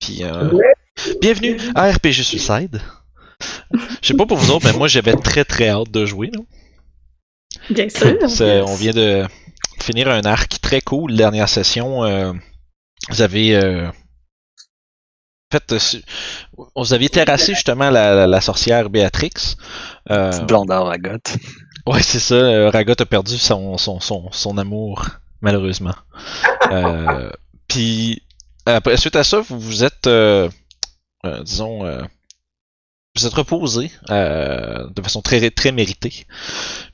Puis, euh, bienvenue à RPG Suicide. Je sais pas pour vous autres, mais moi j'avais très très hâte de jouer. là. Bien sûr. On vient de finir un arc très cool. Dernière session, euh, vous avez euh, fait, euh, vous aviez terrassé justement la, la- la sorcière Béatrix. Euh, à gotte. ouais, c'est ça. Ragot a perdu son, son, son, son amour, malheureusement. Euh, Puis après, suite à ça, vous vous êtes, euh, euh, disons, euh, vous êtes reposé euh, de façon très très méritée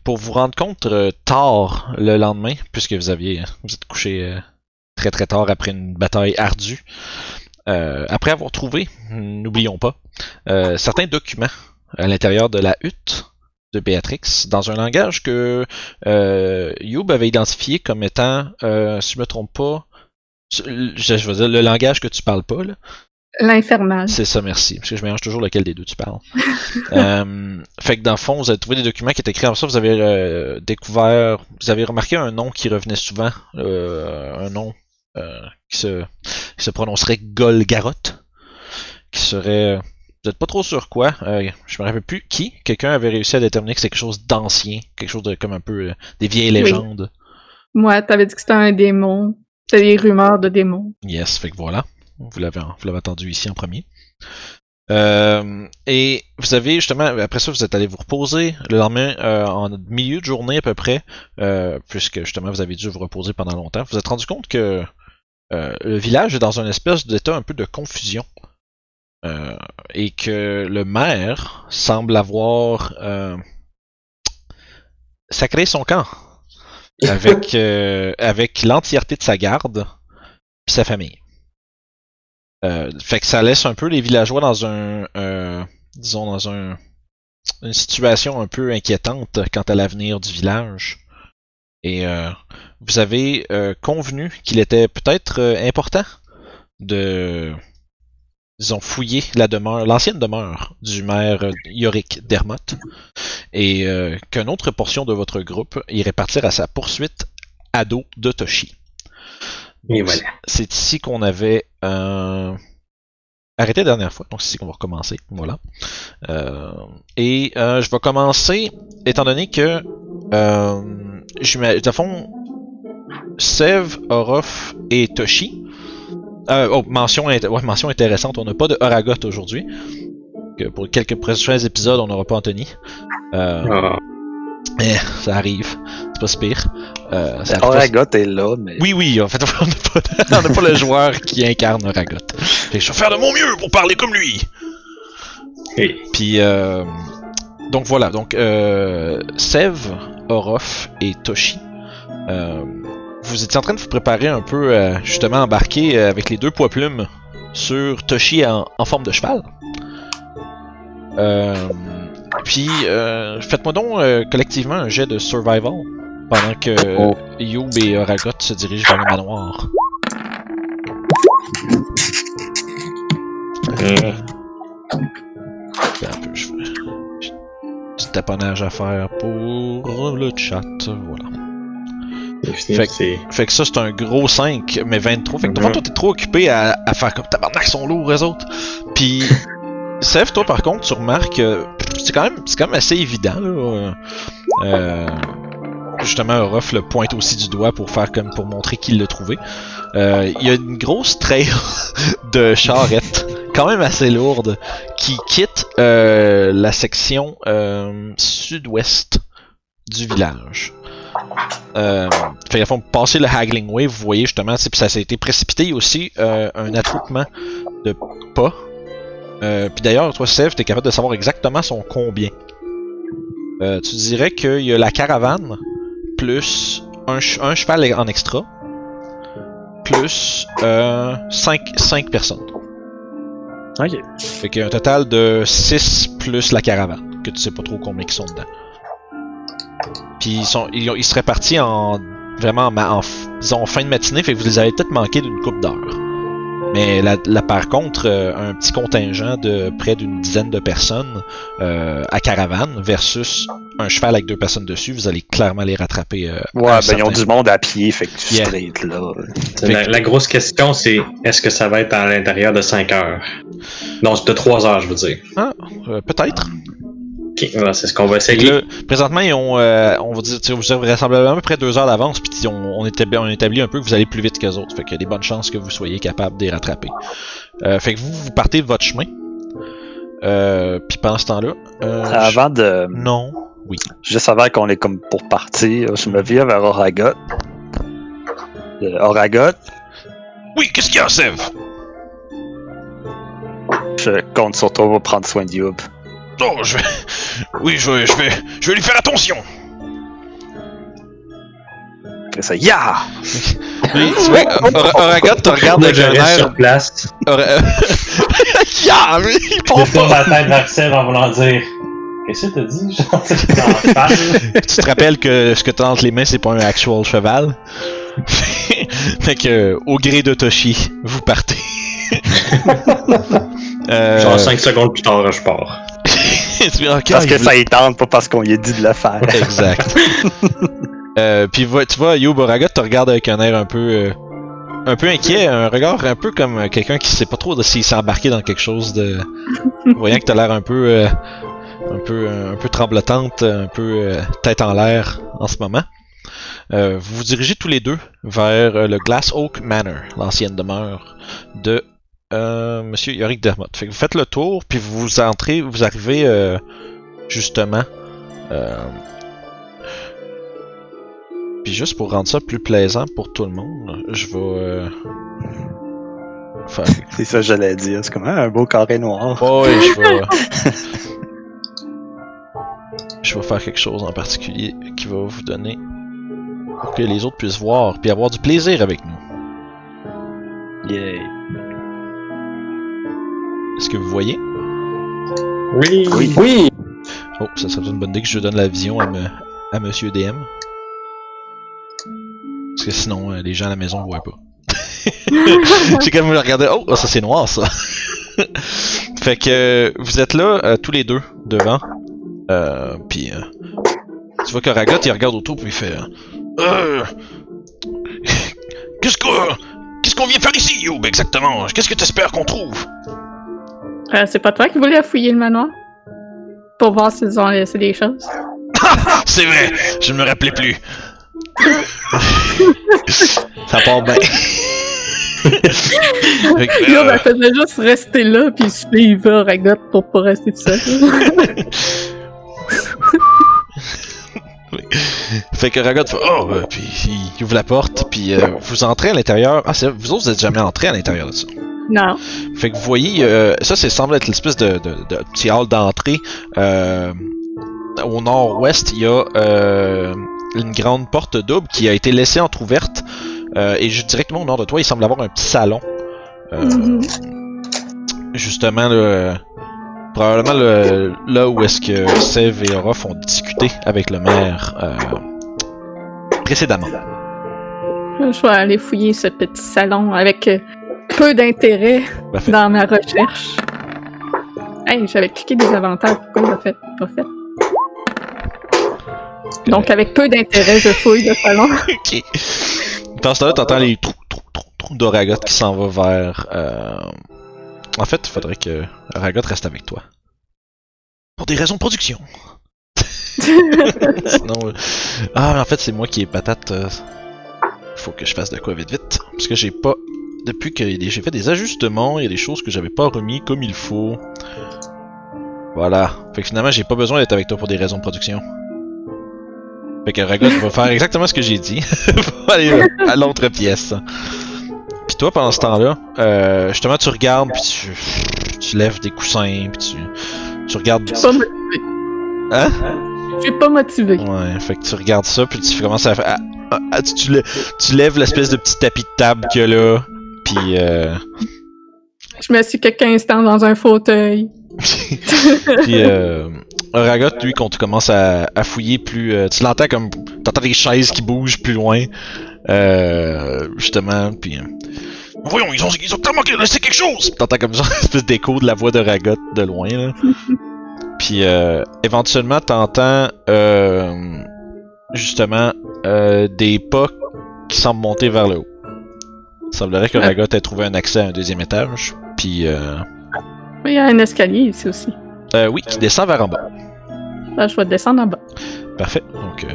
pour vous rendre compte euh, tard le lendemain, puisque vous aviez vous êtes couché euh, très très tard après une bataille ardue. Après avoir trouvé, n'oublions pas, certains documents à l'intérieur de la hutte de Béatrix dans un langage que Youb avait identifié comme étant, si je me trompe pas, je, je veux dire le langage que tu parles pas là. L'infernal. C'est ça, merci. Parce que je mélange toujours lequel des deux tu parles. Euh, fait que dans le fond, vous avez trouvé des documents qui étaient écrits en ça. Vous avez euh, découvert, vous avez remarqué un nom qui revenait souvent, euh, un nom euh, qui, se, qui se prononcerait Golgaroth, qui serait, vous êtes pas trop sûr quoi. Euh, je me rappelle plus qui. Quelqu'un avait réussi à déterminer que c'est quelque chose d'ancien, quelque chose de comme un peu euh, des vieilles Oui. légendes. Moi, t'avais dit que c'était un démon. C'était des rumeurs de démons. Yes, fait que voilà. Vous l'avez, entendu ici en premier. Euh, et vous avez justement, après ça, vous êtes allé vous reposer. Le lendemain, euh, en milieu de journée à peu près, euh, puisque justement vous avez dû vous reposer pendant longtemps, vous vous êtes rendu compte que le village est dans une espèce d'état un peu de confusion. Et que le maire semble avoir sacré son camp avec, euh, avec l'entièreté de sa garde et sa famille. Euh, fait que ça laisse un peu les villageois dans un, euh, disons dans un, une situation un peu inquiétante quant à l'avenir du village. Et euh, vous avez euh, convenu qu'il était peut-être euh, important de, disons, fouiller la demeure, l'ancienne demeure du maire Yorick Dermot, et euh, qu'une autre portion de votre groupe irait partir à sa poursuite à dos de Toshi. Et voilà. C'est ici qu'on avait euh, arrêté la dernière fois, donc c'est ici qu'on va recommencer. Voilà. Euh, et euh, je vais commencer, étant donné que, euh, je fond, Sev, Orof et Toshi. Euh, oh, mention, int- ouais, mention intéressante, on n'a pas de Horagot aujourd'hui. Que pour quelques prochains épisodes, on n'aura pas Anthony. Euh, Ah, eh, ça arrive, c'est pas si pire. Euh, ça arrive pas- Oragot est là, mais. oui, oui, en fait, on n'a pas, le joueur qui incarne. Fait que je vais faire de mon mieux pour parler comme lui. et- Puis, euh, donc voilà, donc euh, Sev, Orof et Toshi, euh, vous étiez en train de vous préparer un peu, euh, justement, embarquer euh, avec les deux poids plumes sur Toshi en, en forme de cheval. Euh, puis, euh, faites-moi donc euh, collectivement un jet de survival pendant que Oh. Youb et Ragot se dirigent vers le manoir. Euh, un peu, je fais petit taponnage à faire pour le chat. Voilà. Fait que- c'est- Fait que ça, c'est un gros 5, mais 23. Fait que toi, toi, t'es trop occupé à, à faire comme tabarnak, sont lourds, eux autres. Puis, Seth, toi, par contre, tu remarques que c'est quand même, c'est quand même assez évident, là. euh, euh, justement, Orof le pointe aussi du doigt pour faire comme pour montrer qu'il l'a trouvé. Euh, Il y a une grosse trail de charrettes, quand même assez lourde, qui quitte euh, la section euh, sud-ouest du village. Euh, fait qu'à fond, passer le Haggling Way, vous voyez justement, puis ça, a été précipité il y a aussi euh, un attroupement de pas. Euh, puis d'ailleurs, toi, Sev, t'es capable de savoir exactement son combien. Euh, tu dirais qu'il y a la caravane, plus un, ch- un cheval en extra, plus 5 personnes. Ok. Fait qu'il y a un total de 6 plus la caravane, que tu sais pas trop combien qui sont dedans. Puis ils, sont, ils, ont- ils seraient partis en vraiment en, disons, fin de matinée, fait que vous les avez peut-être manqué d'une coupe d'heure. Mais là, là, par contre, euh, un petit contingent de près d'une dizaine de personnes euh, à caravane versus un cheval avec deux personnes dessus, vous allez clairement les rattraper. euh, Ouais, ben ils ont du monde à pied, fait que tu Yeah. straight là. La, la grosse question, c'est est-ce que ça va être à l'intérieur de 5 heures? Non, c'est de 3 heures, je veux dire. Euh, Peut-être. Ok, c'est ce qu'on va essayer. là, présentement, ils ont, euh, on va dire, vous avez vraisemblablement à peu près deux heures d'avance, puis on, on, établit, on établit un peu que vous allez plus vite que les autres. Fait qu'il y a des bonnes chances que vous soyez capable de les rattraper. Euh, fait que vous, vous partez de votre chemin. Euh, puis pendant ce temps-là. Euh, je- Avant de. Non. Juste avant qu'on est comme pour partir, je me viens vers Oragot. Oragot, Oui, qu'est-ce qu'il y a, Sev? je compte sur toi pour prendre soin de Youb. Oh, je vais. Oui, je vais, je vais, je vais lui faire attention. Fais ça, ya! Oui, Or- Oragot te regarde avec je un reste air. sur place. Ya, mais il tourne pas. la tête vers Seb en voulant dire Qu'est-ce que t'as dit Genre, c'est dans la face. Tu te rappelles que ce que t'as entre les mains, c'est pas un actual cheval? fait que, au gré de Toshi, vous partez. euh, Genre 5 secondes plus tard, je pars. Parce que ça y tente, pas parce qu'on lui a dit de le faire. Exact. euh, puis tu vois, Yo Boraga te regarde avec un air un peu. euh, un peu inquiet, un regard un peu comme quelqu'un qui sait pas trop de s'il s'est embarqué dans quelque chose de. Voyant que t'as l'air un peu. euh, un peu un peu tremblotante, un peu euh, tête en l'air en ce moment. Euh, vous vous dirigez tous les deux vers euh, le Glass Oak Manor, l'ancienne demeure de euh, Monsieur Yorick Dermott. Fait que vous faites le tour, puis vous entrez, vous arrivez euh, justement. euh, puis juste pour rendre ça plus plaisant pour tout le monde, je vais euh, faire. C'est ça que j'allais dire. C'est comme ah, un beau carré noir. Oh, oui, je vais. je vais faire quelque chose en particulier qui va vous donner pour que les autres puissent voir puis avoir du plaisir avec nous. Yeah. Est-ce que vous voyez? Oui. Oui. Oui! Oh, ça serait une bonne idée que je donne la vision à, me- à Monsieur DM. Parce que sinon, euh, les gens à la maison voient pas. J'ai quand même regardé. Oh, ça c'est noir ça. fait que euh, vous êtes là euh, tous les deux devant. Euh, puis euh, tu vois que Ragot il regarde autour puis il fait. Euh, qu'est-ce qu'on qu'est-ce qu'on vient faire ici, Youb exactement Qu'est-ce que t'espères qu'on trouve? Euh, c'est pas toi qui voulais fouiller le manoir? Pour voir s'ils ont laissé des choses? C'est vrai, je ne me rappelais plus. ça part bien. Fait que, Yo, euh, ben, faisait juste rester là puis suivre Ragot pour pas rester tout seul. fait que Ragot fait Oh, euh, puis il ouvre la porte, puis euh, vous entrez à l'intérieur. Ah, vous autres, vous êtes jamais entrés à l'intérieur de ça. Non. Fait que vous voyez, euh, ça, c'est semble être l'espèce de, de, de petit hall d'entrée. Euh, au nord-ouest, il y a euh, une grande porte double qui a été laissée entrouverte. Et juste directement au nord de toi, il semble avoir un petit salon. Mhm. Justement, probablement le- là où est-ce que Sev et Orof ont discuté avec le maire précédemment. Je vais aller fouiller ce petit salon avec peu d'intérêt dans ma recherche. Hey, j'avais cliqué des avantages. Pourquoi je fait? Pas fait. Donc, avec peu d'intérêt, je fouille le salon. ok. Dans ce temps-là, t'entends les trous, trous, trous, trous d'Oragot qui s'en va vers. euh, En fait, il faudrait que Oragot reste avec toi. Pour des raisons de production. Sinon. euh, Ah, mais en fait, c'est moi qui ai patate. euh, Faut que je fasse de quoi vite vite. Parce que j'ai pas. Depuis que j'ai fait des ajustements, il y a des choses que j'avais pas remis comme il faut. Voilà. Fait que finalement, j'ai pas besoin d'être avec toi pour des raisons de production. Fait que Ragot va faire exactement ce que j'ai dit. aller euh, à l'autre pièce. Puis toi, pendant ce temps-là, euh, justement, tu regardes, puis tu, tu lèves des coussins, puis tu, tu regardes. Je suis pas motivé. Hein? Je suis pas motivé. Ouais, fait que tu regardes ça, puis tu commences à faire. tu, tu lèves l'espèce de petit tapis de table qu'il y a là, puis. Euh, Je me suis quelques instants dans un fauteuil. Puis euh, Ragot, lui, quand tu commences à, à fouiller plus, euh, tu l'entends comme, t'entends des chaises qui bougent plus loin, euh, justement. Puis Voyons, ils ont, ils ont tellement laissé quelque chose! T'entends comme ça, une espèce d'écho de la voix de Ragot de loin, là. Puis, euh, éventuellement, t'entends, euh, justement, euh, des pas qui semblent monter vers le haut. Il semblerait que Ah. Ragot ait trouvé un accès à un deuxième étage. Puis, euh, Il y a un escalier ici aussi. euh, oui, qui descend vers en bas. Là, je vais descendre en bas. Parfait. Donc, euh,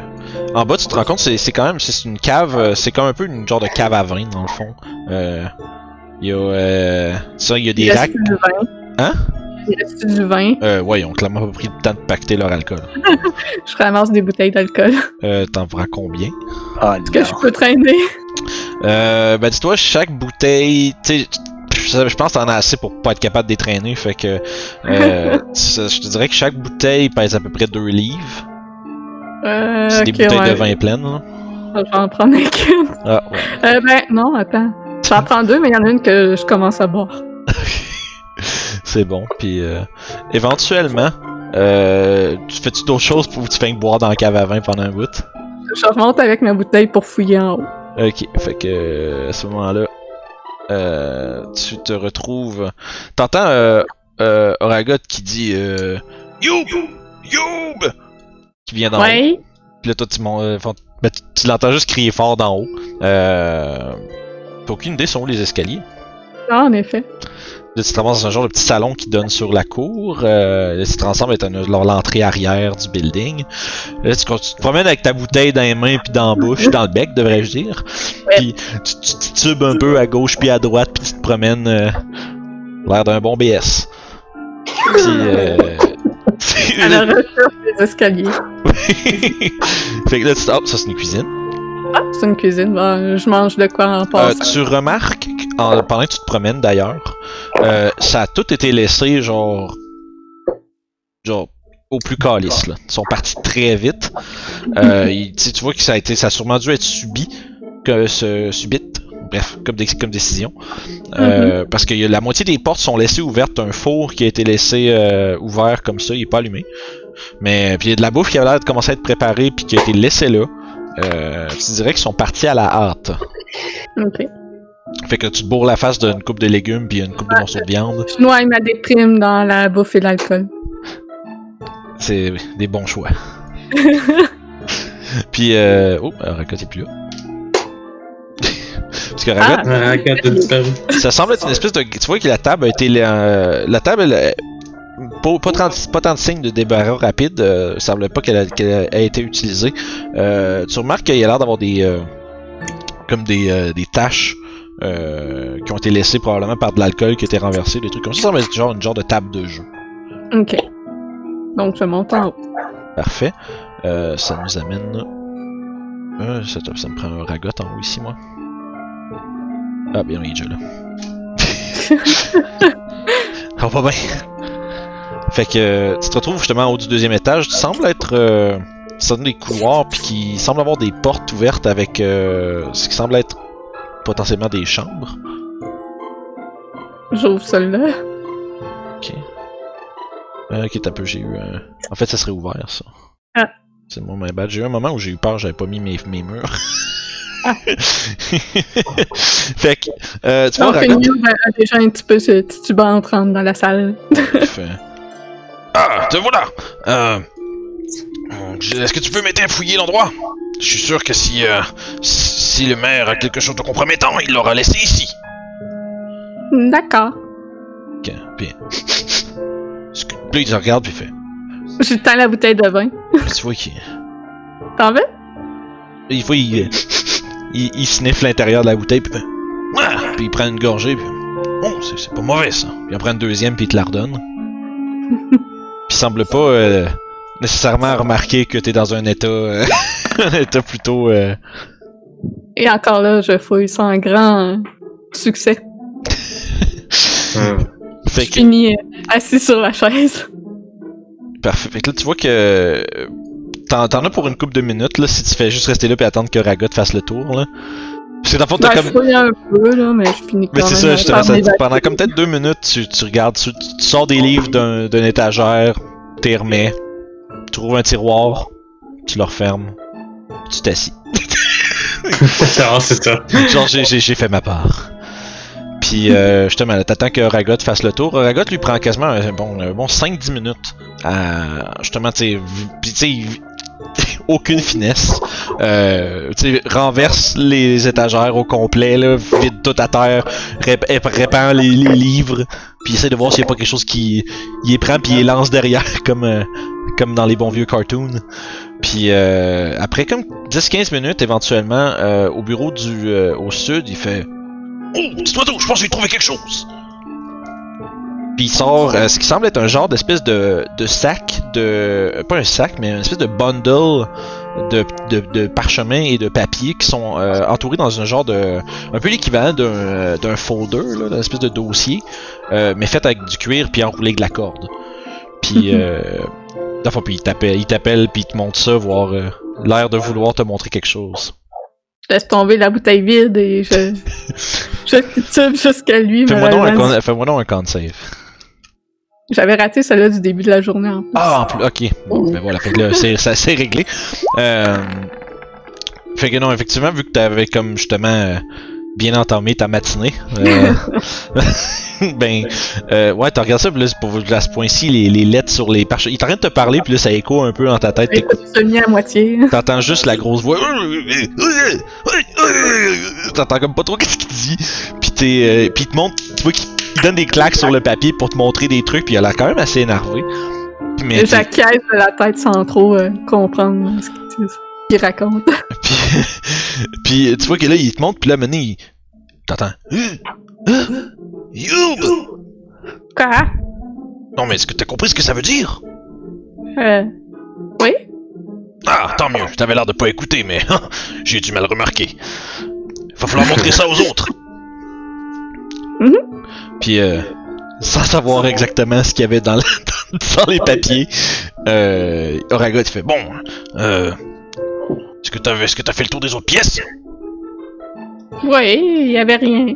en bas, tu te rends compte, c'est c'est quand même, c'est une cave, euh, c'est comme un peu une genre de cave à vin, dans le fond. Il y a, ça, il y a des racks. Hein? Il reste du vin. Euh, ouais, ils ont clairement pas pris le temps de pacter leur alcool. Je ramasse des bouteilles d'alcool. Euh, t'en feras combien? Ah, que non. je peux traîner. Euh, ben dis-toi, chaque bouteille, tu sais, je pense que t'en as assez pour pas être capable de les traîner, fait que, euh, je te dirais que chaque bouteille pèse à peu près 2 livres. Euh, C'est des bouteilles ouais. de vin pleines, là. Je vais en prendre qu'une. Ah, ouais. Euh, ben, non, attends. J'en prends deux, mais il y en a une que je commence à boire. C'est bon. Puis euh, éventuellement, euh, tu fais-tu d'autres choses pour que tu fasses boire dans la cave à vin pendant un bout? Je remonte avec ma bouteille pour fouiller en haut. Ok, fait que à ce moment-là, euh, tu te retrouves. T'entends euh, euh, Oragot qui dit euh, Youb! Youb! Qui vient d'en haut. Puis là, toi, tu, euh, ben, tu, tu l'entends juste crier fort d'en haut. Euh, T'as aucune idée sont où les escaliers? Ah, en effet. Là, tu te ramasses dans un genre de petit salon qui donne sur la cour. Euh, tu te transformes l'entrée arrière du building. Là, tu, tu te promènes avec ta bouteille dans les mains puis dans la bouche, dans le bec, devrais-je dire. Puis tu, tu titubes un peu à gauche puis à droite puis tu te promènes euh, l'air d'un bon BS. Puis, euh, À la recherche des escaliers. fait que là, tu oh, ça c'est une cuisine. Ah, c'est une cuisine. Bon, je mange de quoi en Euh, passant. tu remarques, en- pendant que tu te promènes d'ailleurs, euh, ça a tout été laissé genre. genre au plus calice là. Ils sont partis très vite. Euh, il- tu vois que ça a été. ça a sûrement dû être subi. Que ce subite. Bref, comme, dé- comme décision. Euh, Parce que y a- la moitié des portes sont laissées ouvertes. Un four qui a été laissé euh, ouvert comme ça, il est pas allumé. Mais puis il y a de la bouffe qui avait l'air de commencer à être préparée puis qui a été laissée là. Euh, tu dirais qu'ils sont partis à la hâte. Ok. Fait que tu te bourres la face d'une coupe de légumes puis une coupe de morceaux de viande. Je noie ma déprime dans la bouffe et l'alcool. C'est des bons choix. puis, euh... oh, Ragot est plus là. Parce que Ah. Disparu. ça semble être une espèce de. Tu vois que la table a été. euh, la table, elle, pas, pas, tant, pas tant de signes de débarras rapide. Euh, il semble pas qu'elle a, été utilisée. Euh, tu remarques qu'il y a l'air d'avoir des. euh, comme des, euh, des taches. euh, qui ont été laissées probablement par de l'alcool qui a été renversé, des trucs comme ça. Ça semble être genre une genre de table de jeu. Ok. Donc, je monte en haut. Parfait. Ça nous amène. Ça, ça me prend un ragot en haut ici, moi. Ah, bien, il est déjà là. Ça va bien. Fait que euh, tu te retrouves justement en haut du deuxième étage. Tu sembles être. Euh, ça donne des couloirs, puis qui semble avoir des portes ouvertes avec euh, ce qui semble être potentiellement des chambres. J'ouvre celle-là. Ok. Euh, ok, t'as peu, j'ai eu un. En fait, ça serait ouvert, ça. Ah. C'est mon my bad. J'ai eu un moment où j'ai eu peur, j'avais pas mis mes, mes murs. Ah. fait que, euh, tu vois, a déjà un petit peu titubant en rentre dans la salle. Ah, te voilà! Euh, Est-ce que tu peux m'aider à fouiller l'endroit? Je suis sûr que si, euh, si le maire a quelque chose de compromettant, il l'aura laissé ici. D'accord. Ok, puis. Puis il te regarde, puis il fait. Je tends la bouteille de vin. Tu vois qu'il. T'en veux? Il faut il, il, il sniffe l'intérieur de la bouteille puis, ah! puis il prend une gorgée puis oh c'est, c'est pas mauvais ça. Puis il en prend une deuxième puis il te la redonne. puis semble pas euh, nécessairement remarquer que t'es dans un état euh, un état plutôt euh, Et encore là, je fouille sans grand succès. Hum. fait Je que finis euh, assis sur la chaise. parfait. Fait que là tu vois que euh, t'en, as pour une couple de minutes là si tu fais juste rester là puis attendre que Ragot fasse le tour là. Parce que dans le fond t'as Ben, comme je un peu, là, mais je finis Mais c'est ça, ça- m'évacuer. pendant comme peut-être deux minutes, tu, tu regardes, tu, tu sors des livres d'un, d'une étagère, t'es remets, tu trouves un tiroir, tu le refermes, tu t'assis. Ah, c'est ça. Genre, j'ai, j'ai, j'ai fait ma part. Puis euh, justement, t'attends que Ragot fasse le tour. Ragot lui prend quasiment un bon, un bon 5-10 minutes à justement, tu sais, v- puis tu sais, il- aucune finesse. Euh, renverse les étagères au complet, là, vide tout à terre, rép- rép- répand les, les livres, puis essaie de voir s'il y a pas quelque chose qui il les prend puis il les lance derrière comme euh, comme dans les bons vieux cartoons. Puis euh, après comme 10-15 minutes éventuellement euh, au bureau du au sud, il fait Oh, petit oiseau, je pense que j'ai trouvé quelque chose. Puis il sort euh, ce qui semble être un genre d'espèce de, de sac de pas un sac mais une espèce de bundle de, de, de parchemins et de papier qui sont euh, entourés dans un genre de un peu l'équivalent d'un d'un folder là, d'une espèce de dossier euh, mais fait avec du cuir puis enroulé avec de la corde. Puis Mhm. fois puis il t'appelle, il t'appelle puis il te montre ça voir l'air de vouloir te montrer quelque chose. Je laisse tomber la bouteille vide et je. je tube jusqu'à lui. Fais-moi donc un con, donc un con save. J'avais raté celle-là du début de la journée en plus. Ah, en plus, ok. Bon, ben voilà, fait que là, c'est, ça, c'est réglé. Euh, fait que non, effectivement, vu que t'avais comme justement euh, bien entamé ta matinée, euh, ben, euh, ouais, t'as regardé ça, puis là, pour à ce point-ci, les, les lettres sur les parchemins. Il est en train de te parler, puis là, ça écho un peu dans ta tête. Écoute, semi à moitié. T'entends juste la grosse voix. T'entends comme pas trop qu'est-ce qu'il dit. Puis t'es, puis il te montre, tu vois qu'il il donne des claques sur le papier pour te montrer des trucs, puis il a l'air quand même assez énervé. Mais Et t'es- j'acquiesce de la tête sans trop euh, comprendre ce qu'il- raconte. Puis, puis tu vois que là, il te montre, puis là, maintenant, il... T'entends... Youb! Quoi? Non, mais est-ce que t'as compris ce que ça veut dire? Euh. Oui? Ah, tant mieux, t'avais l'air de pas écouter, mais j'ai du mal remarquer. Va falloir montrer ça aux autres. Puis, euh, sans savoir exactement ce qu'il y avait dans, le- dans les papiers, euh, Oraga, il fait Bon, euh, est-ce que t'as est-ce que t'as fait le tour des autres pièces? Oui, il y avait rien.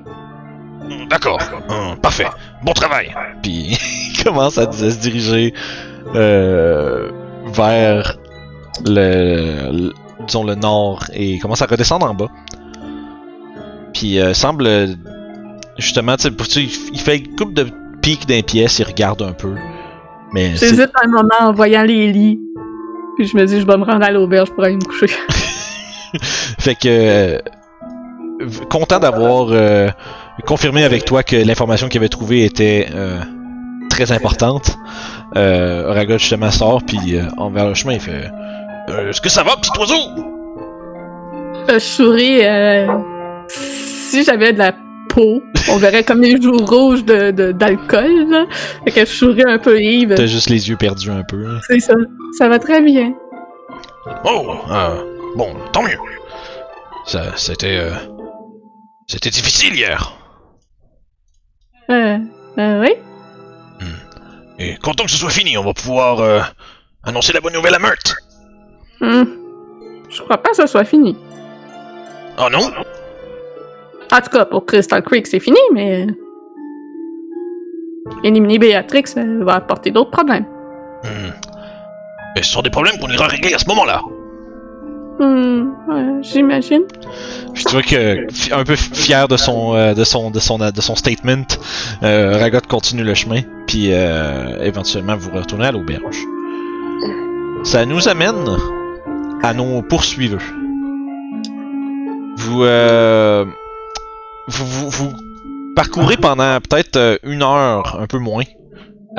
D'accord, Hum, parfait, bon travail. Puis il commence à, à se diriger euh, vers le, le- disons le nord et commence à redescendre en bas. Puis euh, semble justement, tu sais, il fait une couple de pics d'un pièce, il regarde un peu. Mais J'hésite un moment en voyant les lits. Puis je me dis, je vais me rendre à l'auberge pour aller me coucher. Fait que. euh, content d'avoir euh, confirmé avec toi que l'information qu'il avait trouvée était euh, très importante. Euh, Oraga justement sort, puis envers le chemin, il fait Est-ce que ça va, petit oiseau? Je souris. si j'avais de la peau, on verrait comme les joues rouges de, de- d'alcool. là. Fait que je souris un peu Yves. T'as juste les yeux perdus un peu. hein. C'est ça. Ça va très bien. Oh, euh, bon, tant mieux. Ça, c'était. euh, c'était difficile hier. Euh, euh, oui. Et content que ce soit fini, on va pouvoir euh, annoncer la bonne nouvelle à Meurthe. Hmm. Je crois pas que ça soit fini. Oh non? En tout cas, pour Crystal Creek, c'est fini, mais. Éliminer Béatrix euh, va apporter d'autres problèmes. Hmm. Et ce sont des problèmes qu'on ira régler à ce moment-là. Hmm, ouais, j'imagine. Puis tu vois que un peu fier de son euh, de son de son de son statement, euh, Ragot continue le chemin, puis euh, éventuellement vous retournez à l'auberge. Ça nous amène à nos poursuiveux. Vous euh, vous, vous, vous parcourez pendant peut-être euh, une heure, un peu moins.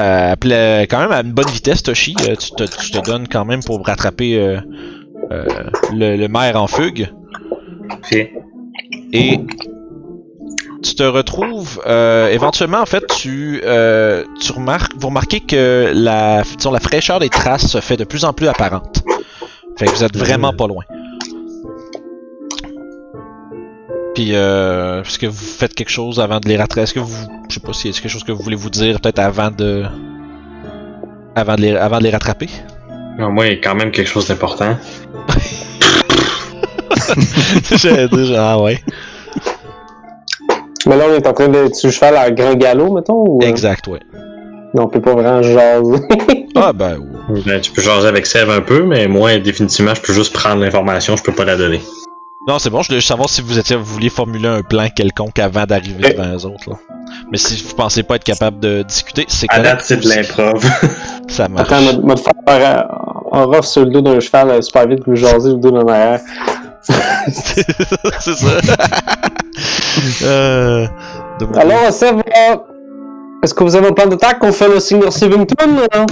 Euh, pla- quand même à une bonne vitesse, Toshi. Euh, tu, te, tu te donnes quand même pour rattraper euh, euh, le, le maire en fugue. Et tu te retrouves euh, éventuellement en fait tu euh, tu remarques vous remarquez que la disons, la fraîcheur des traces se fait de plus en plus apparente. Fait que vous êtes vraiment pas loin. Puis euh, est-ce que vous faites quelque chose avant de les rattraper? Est-ce que vous je sais pas si c'est quelque chose que vous voulez vous dire peut-être avant de avant de les avant de les rattraper? Non, moi, il y a quand même quelque chose d'important. J'allais dire genre, ah ouais. Mais là, on est en train de le cheval à grand galop, mettons, ou... euh, Exact, ouais. Non, on peut pas vraiment jaser. Ah ben Ben, tu peux jaser avec Sève un peu, mais moi, définitivement, je peux juste prendre l'information, je peux pas la donner. Non, c'est bon, je voulais juste savoir si vous étiez, vous vouliez formuler un plan quelconque avant d'arriver devant les autres. Là. Mais si vous pensez pas être capable de discuter, c'est À correct. date, c'est de l'improv. Ça marche. Attends, m'a- m'a te faire euh, un rough sur le dos d'un cheval euh, super vite, puis jaser le dos dans l'arrière. c'est ça. euh, Alors, ça va? Est-ce que vous avez un plan d'attaque? Qu'on fait le Seigneur Sivington? Hein?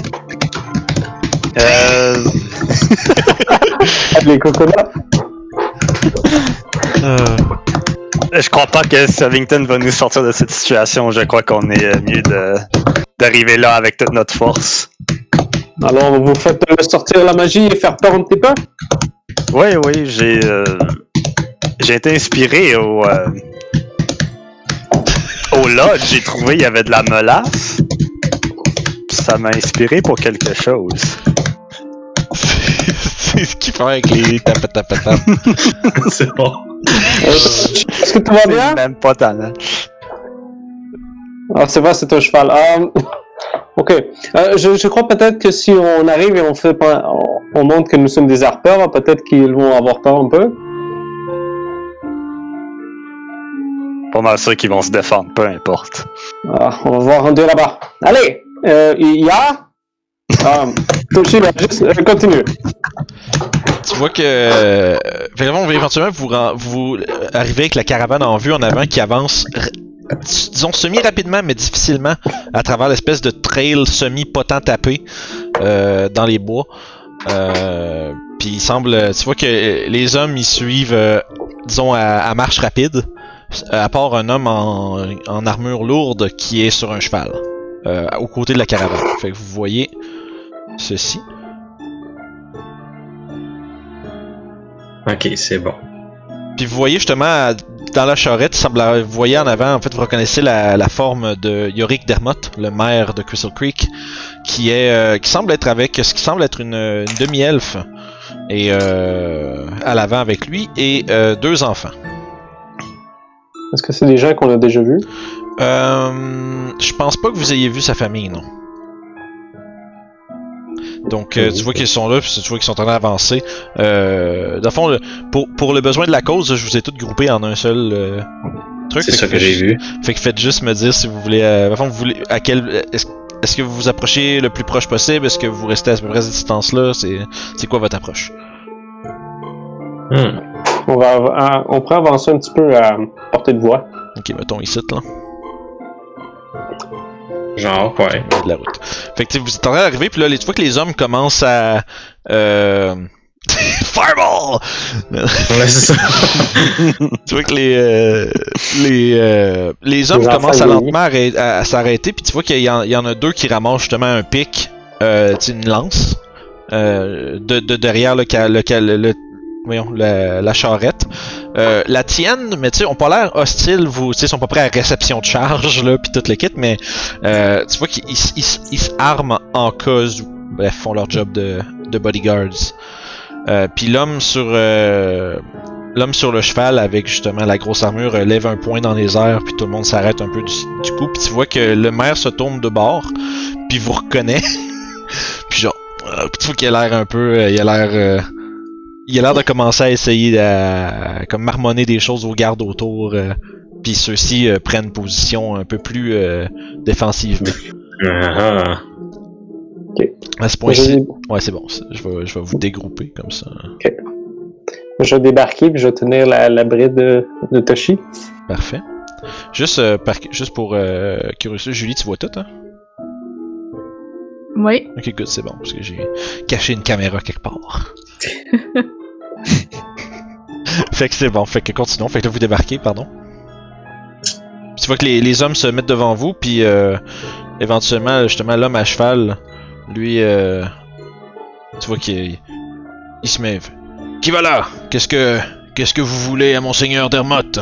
Euh, Avec les coconuts? Euh, je crois pas que Savington va nous sortir de cette situation. Je crois qu'on est euh, mieux de d'arriver là avec toute notre force. Alors, vous faites sortir la magie et faire peur un petit peu? Oui, oui, j'ai euh, j'ai été inspiré au euh, au lodge. J'ai trouvé il y avait de la molasse. Ça m'a inspiré pour quelque chose. ce qu'il fait avec les tapatapatap. c'est bon. Est-ce que tout va bien? Même pas tant. Ah, c'est vrai, c'est un cheval. Euh, ok. Euh, je, je crois peut-être que si on arrive et on fait pas, on, on montre que nous sommes des harpeurs, peut-être qu'ils vont avoir peur un peu. Pas mal sûr qu'ils vont se défendre, peu importe. Ah, on va voir un deux là-bas. Allez! Euh, il y a. Ah, Toshi, là, juste, euh, continue. Tu vois que. Euh, éventuellement, vous, vous arrivez avec la caravane en vue en avant qui avance, disons, semi-rapidement, mais difficilement, à travers l'espèce de trail semi-potent tapé euh, dans les bois. Euh, Puis il semble. Tu vois que les hommes ils suivent, euh, disons, à, marche rapide, à part un homme en, en armure lourde qui est sur un cheval, euh, aux côtés de la caravane. Fait que vous voyez ceci. Ok, c'est bon. Puis vous voyez justement dans la charrette, semble, vous voyez en avant, en fait, vous reconnaissez la, la forme de Yorick Dermott, le maire de Crystal Creek, qui est, euh, qui semble être avec, ce qui semble être une, une demi-elfe, et euh, à l'avant avec lui, et euh, deux enfants. Est-ce que c'est des gens qu'on a déjà vus? Euh, je pense pas que vous ayez vu sa famille, non. Donc, euh, tu vois qu'ils sont là, puis tu vois qu'ils sont en train d'avancer. Euh, dans le fond, le- pour, pour le besoin de la cause, je vous ai tous groupés en un seul euh, truc. C'est Fait ça que que j'ai vu. Fait que faites juste me dire si vous voulez. Euh, fond, vous voulez à quel. Est-ce que vous vous approchez le plus proche possible? Est-ce que vous restez à peu près à cette distance-là? C'est c'est quoi votre approche? Hmm. On, va, on pourrait avancer un petit peu à portée de voix. Ok, mettons ici, là. Genre, ouais. de la route. Fait que vous êtes en train d'arriver, puis là, les- tu vois que les hommes commencent à. Euh... Fireball! Ouais, c'est ça. Tu vois que les euh, les euh, les hommes Les commencent à lentement à, à s'arrêter, puis tu vois qu'il y, y en a deux qui ramassent justement un pic, euh, une lance, euh, de, de derrière le, le- le- voyons, la, la charrette. Euh, la tienne, mais tu sais, ont pas l'air hostiles, vous, tu sais, sont pas prêts à réception de charge là, puis tout le kit, mais euh, tu vois qu'ils ils, ils se arment en cas où, bref, font leur job de, de bodyguards. Euh, puis l'homme sur euh, l'homme sur le cheval avec justement la grosse armure euh, lève un poing dans les airs puis tout le monde s'arrête un peu du, du coup puis tu vois que le maire se tourne de bord puis vous reconnaît puis genre euh, puis tu vois qu'il a l'air un peu il a l'air il a l'air de commencer à essayer à, comme marmonner des choses aux gardes autour euh, puis ceux-ci euh, prennent position un peu plus euh, défensivement Ah, ah. à ce point-ci ouais c'est bon je vais je vais vous dégrouper comme ça je vais débarquer puis je vais tenir la, la bride de, de Toshi. Parfait. Juste, euh, par- juste pour euh, Julie, tu vois tout, hein? Oui. Ok, good, c'est bon, parce que j'ai caché une caméra quelque part. fait que c'est bon, fait que continuons, fait que vous débarquez, pardon. Tu vois que les, hommes se mettent devant vous, puis euh, éventuellement, justement, l'homme à cheval, lui, euh, tu vois qu'il il se met. Qui va là? Qu'est-ce que qu'est-ce que vous voulez à monseigneur Dermott?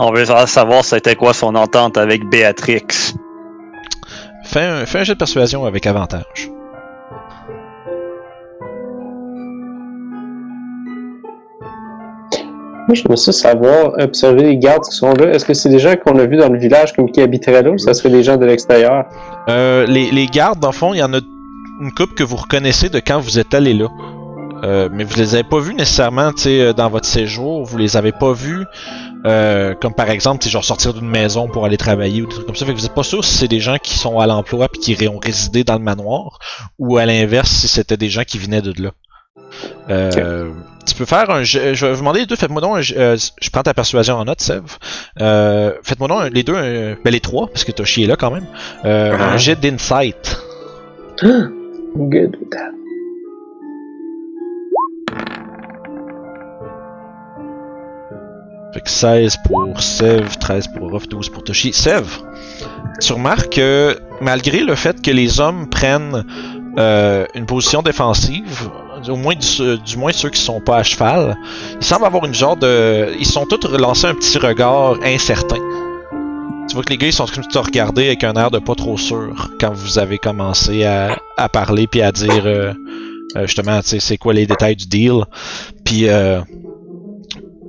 On veut savoir c'était quoi son entente avec Béatrix. Fais un, fais un jet de persuasion avec avantage. Moi, je me suis savoir observer les gardes qui sont là. Est-ce que c'est des gens qu'on a vus dans le village comme qui habiteraient là ou ça serait des gens de l'extérieur? Euh, les, les gardes, dans le fond, il y en a. une coupe que vous reconnaissez de quand vous êtes allé là. Euh, mais vous les avez pas vus nécessairement, euh, dans votre séjour. Vous les avez pas vus, euh, comme par exemple, sais, genre sortir d'une maison pour aller travailler ou des trucs comme ça. Fait que vous êtes pas sûr si c'est des gens qui sont à l'emploi puis qui ont résidé dans le manoir, ou à l'inverse si c'était des gens qui venaient de là. Euh, Tu peux faire un. jet- Je vais vous demander les deux. Faites-moi donc. un jet- euh, je prends ta persuasion en note, Sev. Euh, Faites-moi donc un- les deux. un- ben les trois, parce que t'as chié là quand même. Euh, Ah. Un jet d'insight. Good with that. Fait que 16 pour Sev, 13 pour Ruff, 12 pour Toshi. Sev, tu remarques que malgré le fait que les hommes prennent euh, une position défensive, au moins du, moins ceux qui sont pas à cheval, ils semblent avoir une genre de. Ils sont tous relancés un petit regard incertain. Tu vois que les gars ils sont comme te regarder avec un air de pas trop sûr quand vous avez commencé à, parler puis à dire euh, euh, justement c'est quoi les détails du deal. Puis euh,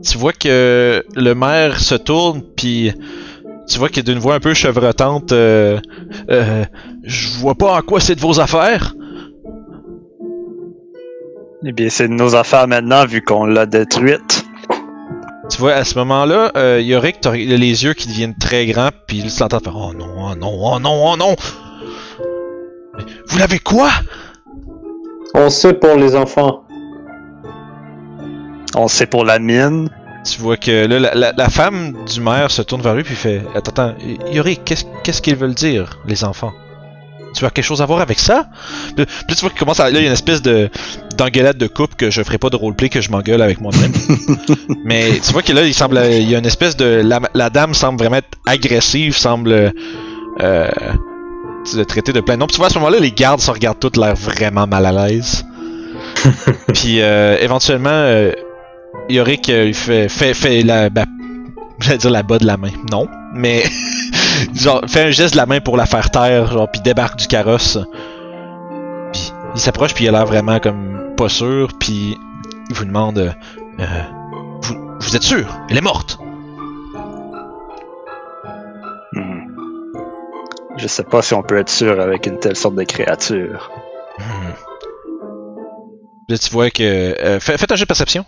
tu vois que le maire se tourne, puis tu vois qu'il est d'une voix un peu chevrotante. Euh, euh, je vois pas en quoi c'est de vos affaires. Eh bien, c'est de nos affaires maintenant, vu qu'on l'a détruite. Tu vois, à ce moment-là, euh, Yorick, t'as les yeux qui deviennent très grands, puis tu l'entends faire Oh non, oh non, oh non, oh non Vous l'avez quoi? On sait pour les enfants. On sait pour la mine. Tu vois que là, la, la- la femme du maire se tourne vers lui, puis fait Attends, attends, Yorick, qu'est-ce qu'ils veulent dire, les enfants? Tu as quelque chose à voir avec ça? Puis, puis tu vois qu'il commence à. Là, il y a une espèce de d'engueulade de couple que je ferai pas de roleplay que je m'engueule avec moi-même. Mais tu vois que là, il semble. Il y a une espèce de. La, la dame semble vraiment être agressive, semble. Euh, tu sais, traiter de plein de noms. Puis tu vois, à ce moment-là, les gardes se regardent tous l'air vraiment mal à l'aise. Puis euh, éventuellement, euh, Yorick euh, il fait, fait, fait la. Ben, J'allais dire la bas de la main. Non. Mais. genre, fait un geste de la main pour la faire taire, genre, puis débarque du carrosse. Puis il s'approche, puis il a l'air vraiment comme pas sûr, puis il vous demande euh, vous, vous êtes sûr? Elle est morte Hmm. Je sais pas si on peut être sûr avec une telle sorte de créature. Hmm. Là, tu vois que. euh, fait- faites un jeu de perception.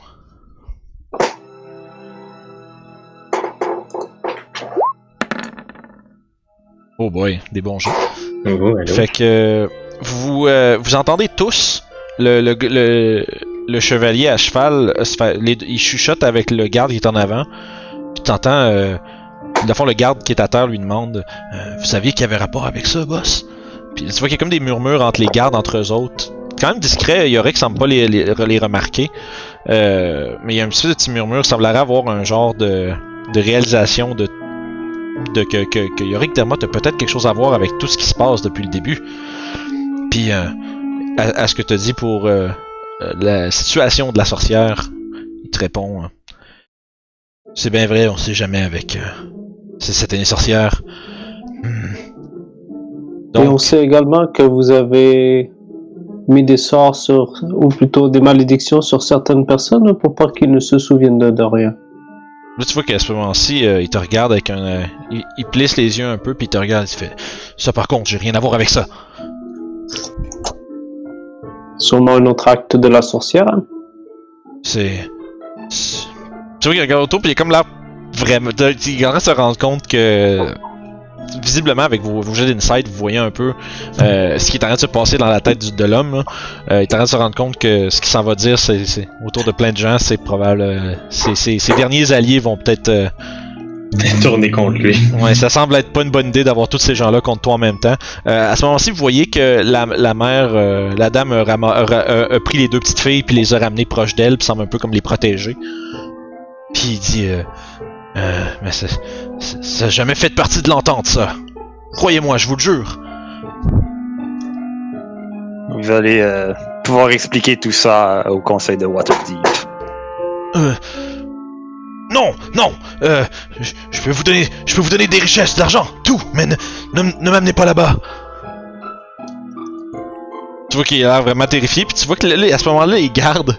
Oh boy, des bons jeux. Oh? Fait que vous euh, vous entendez tous le, le, le, le chevalier à cheval, fait- les il chuchote avec le garde qui est en avant. Puis t'entends, euh, le fond, le garde qui est à terre lui demande euh, Vous saviez qu'il y avait rapport avec ça, boss? Puis tu vois qu'il y a comme des murmures entre les gardes, entre eux autres. Quand même discret, Yorick semble pas les, les, les remarquer. Euh, mais il y a un petit peu de petit murmure, semblerait avoir un genre de, de réalisation de, de que, que, que Yorick Dermot a peut-être quelque chose à voir avec tout ce qui se passe depuis le début. Puis euh, à, à ce que tu dit pour euh, euh, la situation de la sorcière, il te répond C'est bien vrai, on sait jamais avec cette année sorcière. Hmm. Et on sait également que vous avez mis des sorts sur, ou plutôt des malédictions sur certaines personnes pour pas qu'ils ne se souviennent de, de rien? Là, tu vois qu'à ce moment-ci, euh, il te regarde avec un. euh, il, il plisse les yeux un peu, puis il te regarde, il fait Ça par contre, j'ai rien à voir avec ça. Sûrement un autre acte de la sorcière. hein? C'est. Tu vois qu'il regarde autour, puis il est comme là. Vraiment. Il est en train de se rendre compte que. Visiblement, avec vos, vos jets d'insight, vous voyez un peu euh, ce qui est en train de se passer dans la tête du- de l'homme. Euh, il est en train de se rendre compte que ce qu'il s'en va dire, c'est c'est- autour de plein de gens, c'est probable. euh, c'est- c'est- ses derniers alliés vont peut-être. euh, Tourner contre lui. Ouais, ça semble être pas une bonne idée d'avoir tous ces gens-là contre toi en même temps. Euh, à ce moment-ci, vous voyez que la, la mère, euh, la dame a, rama- a- a- a pris les deux petites filles puis les a ramenées proches d'elle, puis semble un peu comme les protéger. Puis il dit, euh, Euh, mais c'est- ça n'a jamais fait partie de l'entente, ça. Croyez-moi, je vous le jure. Vous allez euh, pouvoir expliquer tout ça au conseil de Waterdeep. Euh, non, non. Euh, je, je peux vous donner, je peux vous donner des richesses, de l'argent, tout, mais ne, ne, m'amenez pas là-bas. Tu vois qu'il a l'air vraiment terrifié, puis tu vois que là, à ce moment-là, les gardes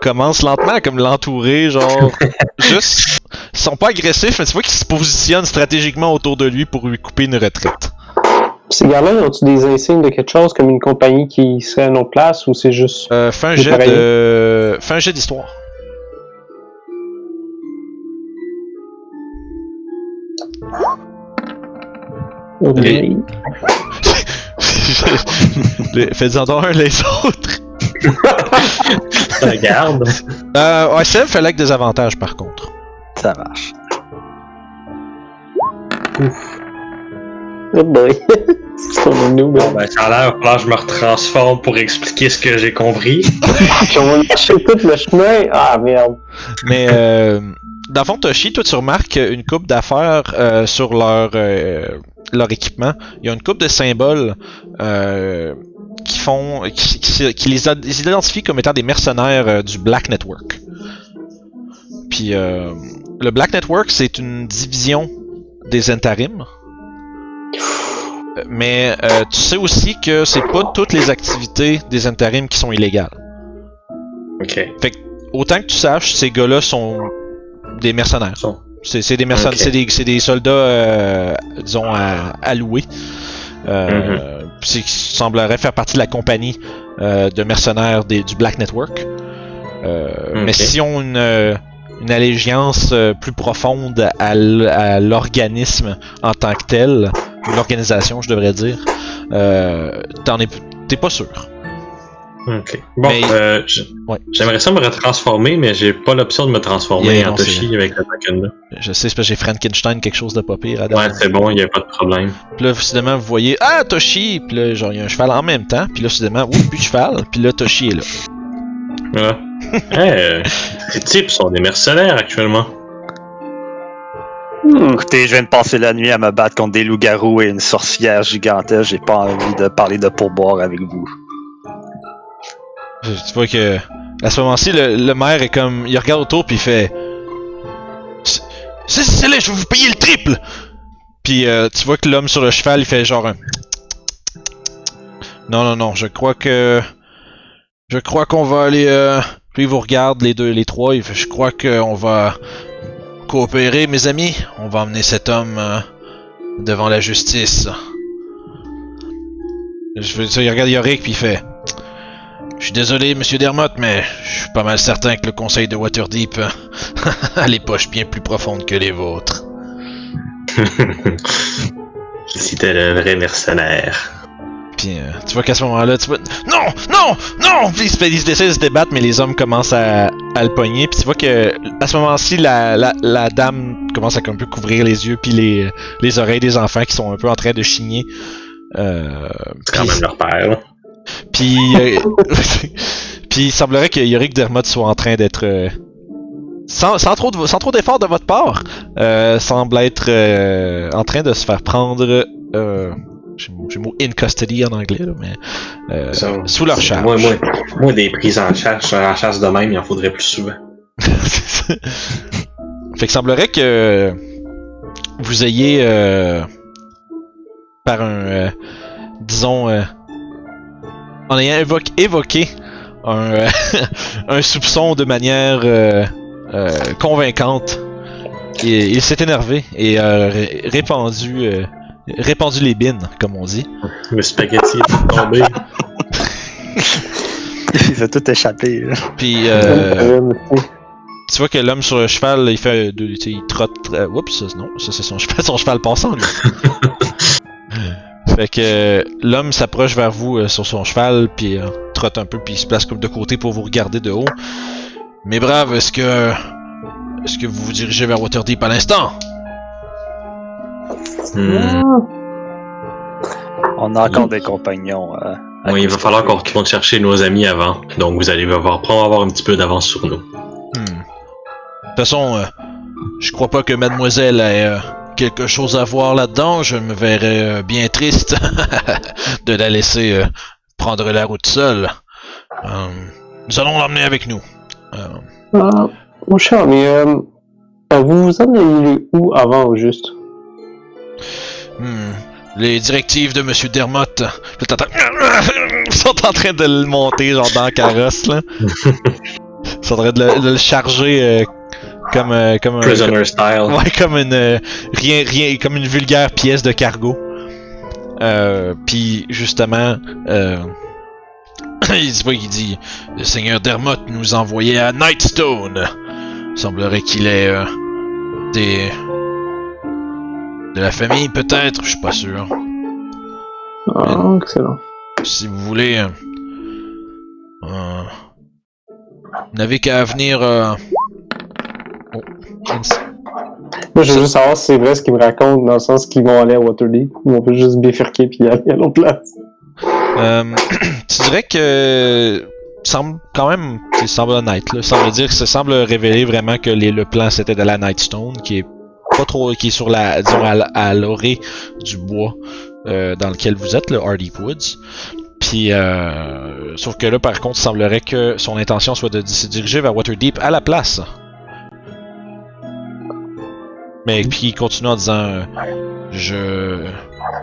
commencent lentement à comme l'entourer, genre juste, ils sont pas agressifs, mais tu vois qu'ils se positionnent stratégiquement autour de lui pour lui couper une retraite. Ces gars-là, ont-ils des insignes de quelque chose comme une compagnie qui serait à nos places ou c'est juste. Euh, fais un jet de. Fais un jet d'histoire. Les- Faites-en un les autres. Regarde. Euh, ouais, Seb fallait avec des avantages par contre. Ça marche. Oh boy. Nous, Bon, ben, ça a l'air, là, je me retransforme pour expliquer ce que j'ai compris. On va marcher tout le chemin? Ah merde. Mais euh, dans le fond, Toshi, toi tu remarques une coupe d'affaires euh, sur leur euh, leur équipement. Il y a une coupe de symboles euh, qui font qui, qui- qui les, identifient comme étant des mercenaires euh, du Black Network. Puis euh, le Black Network, c'est une division des intérims. Euh, Mais euh, tu sais aussi que c'est pas toutes les activités des intérims qui sont illégales. Ok. Autant que tu saches, ces gars-là sont des mercenaires. C'est des mercenaires, c'est des, soldats, euh, disons, à, à louer. Euh, qui semblerait faire partie de la compagnie euh, de mercenaires des- du Black Network. Euh. Mais si on une, euh, une allégeance plus profonde à, l- à l'organisme en tant que tel, ou l'organisation, je devrais dire, t'en es, t'es pas sûr. Ok. Bon, Mais- euh, j'aimerais ça me retransformer, mais j'ai pas l'option de me transformer Yeah, en non, Toshi avec le token là. Je sais, c'est parce que j'ai Frankenstein quelque chose de pas pire à Ouais, c'est bon, y a pas de problème. Puis là, soudainement, vous voyez Ah, Toshi! Puis là, genre, y a un cheval en même temps. Puis là, soudainement, ouh, plus de cheval. Puis là, Toshi est là. Voilà. hey, euh, ces types sont des mercenaires actuellement. Hmm. Écoutez, je viens de passer la nuit à me battre contre des loups-garous et une sorcière gigantesque. J'ai pas envie de parler de pourboire avec vous. Tu vois que, à ce moment-ci, le, le maire est comme. Il regarde autour, puis il fait C'est là, je vais vous payer le triple! Puis euh, tu vois que l'homme sur le cheval, il fait genre un. Non, non, non, je crois que. Je crois qu'on va aller. Euh... Puis il vous regarde, les deux, les trois, il fait Je crois qu'on va coopérer, mes amis. On va emmener cet homme euh, devant la justice. Je veux dire, il regarde Yorick, puis il fait Je suis désolé, monsieur Dermott, mais je suis pas mal certain que le conseil de Waterdeep euh, a les poches bien plus profondes que les vôtres. C'était le vrai mercenaire. Puis euh, tu vois qu'à ce moment-là, tu vois. Non! Non! Non! Puis il se fait- il se essaie de se débattre, mais les hommes commencent à, à le pogner. Puis tu vois que à ce moment-ci, la, la, la dame commence à un peu couvrir les yeux puis les, les oreilles des enfants qui sont un peu en train de chigner. Euh, C'est quand même leur père. Puis, euh, puis il semblerait que Yorick Dermott soit en train d'être euh, sans, sans trop de- sans trop d'efforts de votre part, euh, semble être euh, en train de se faire prendre. Euh, j'ai le- mot in custody en anglais, là, mais Ça, sous leur charge. Moi, moi, moi, des prises en chasse, en chasse de même, il en faudrait plus souvent. fait que semblerait que vous ayez par un disons en ayant évoqué, évoqué un, euh, un soupçon de manière euh, euh, convaincante et il s'est énervé et a ré- répandu euh, répandu les bines comme on dit Le spaghetti est tombé. Il fait tout échapper. là. puis tu vois que l'homme sur le cheval il fait de- tu sais, il trotte oups non ça c'est son cheval son cheval passant lui fait que euh, l'homme s'approche vers vous euh, sur son cheval puis euh, trotte un peu puis il se place comme de côté pour vous regarder de haut mais brave est-ce que est-ce que vous vous dirigez vers Waterdeep à l'instant? Hmm. On a encore des compagnons. euh, Oui, il va falloir qu'on retourne chercher nos amis avant. Donc vous allez avoir, probablement avoir un petit peu d'avance sur nous. Hmm. De toute façon, euh, je crois pas que mademoiselle ait euh, quelque chose à voir là-dedans. Je me verrais euh, bien triste de la laisser euh, prendre la route seule. Euh, nous allons l'emmener avec nous. Ah, mon cher, mais vous vous en allez où avant au juste? hmm, Les directives de Monsieur Dermott. Ils sont en train de le monter, genre dans le carrosse, là. Ils sont en train de le, de le charger euh, comme, euh, comme un. Prisoner style. Ouais, comme une euh, rien, rien, comme une vulgaire pièce de cargo. Euh, puis justement, euh, il dit pas qu'il dit le seigneur Dermot nous envoyait à Nightstone. Semblerait qu'il est euh, des de la famille peut-être, je suis pas sûr. Ah, excellent. Si vous voulez, euh, euh, vous n'avez qu'à venir. Moi, je veux juste savoir si c'est vrai ce qu'ils me racontent, dans le sens qu'ils vont aller à Waterdeep, ou on peut juste bifurquer puis aller à l'autre place. Euh, tu dirais que semble quand même, ça semble honnête. Là. Semble dire que ça semble révéler vraiment que les- le plan c'était de la Nightstone, qui est pas trop, qui est sur la, disons à l'orée du bois euh, dans lequel vous êtes, le Hardy Woods. Puis, euh, sauf que là, par contre, il semblerait que son intention soit de se diriger vers Waterdeep à la place. Mais puis il continue en disant, euh, je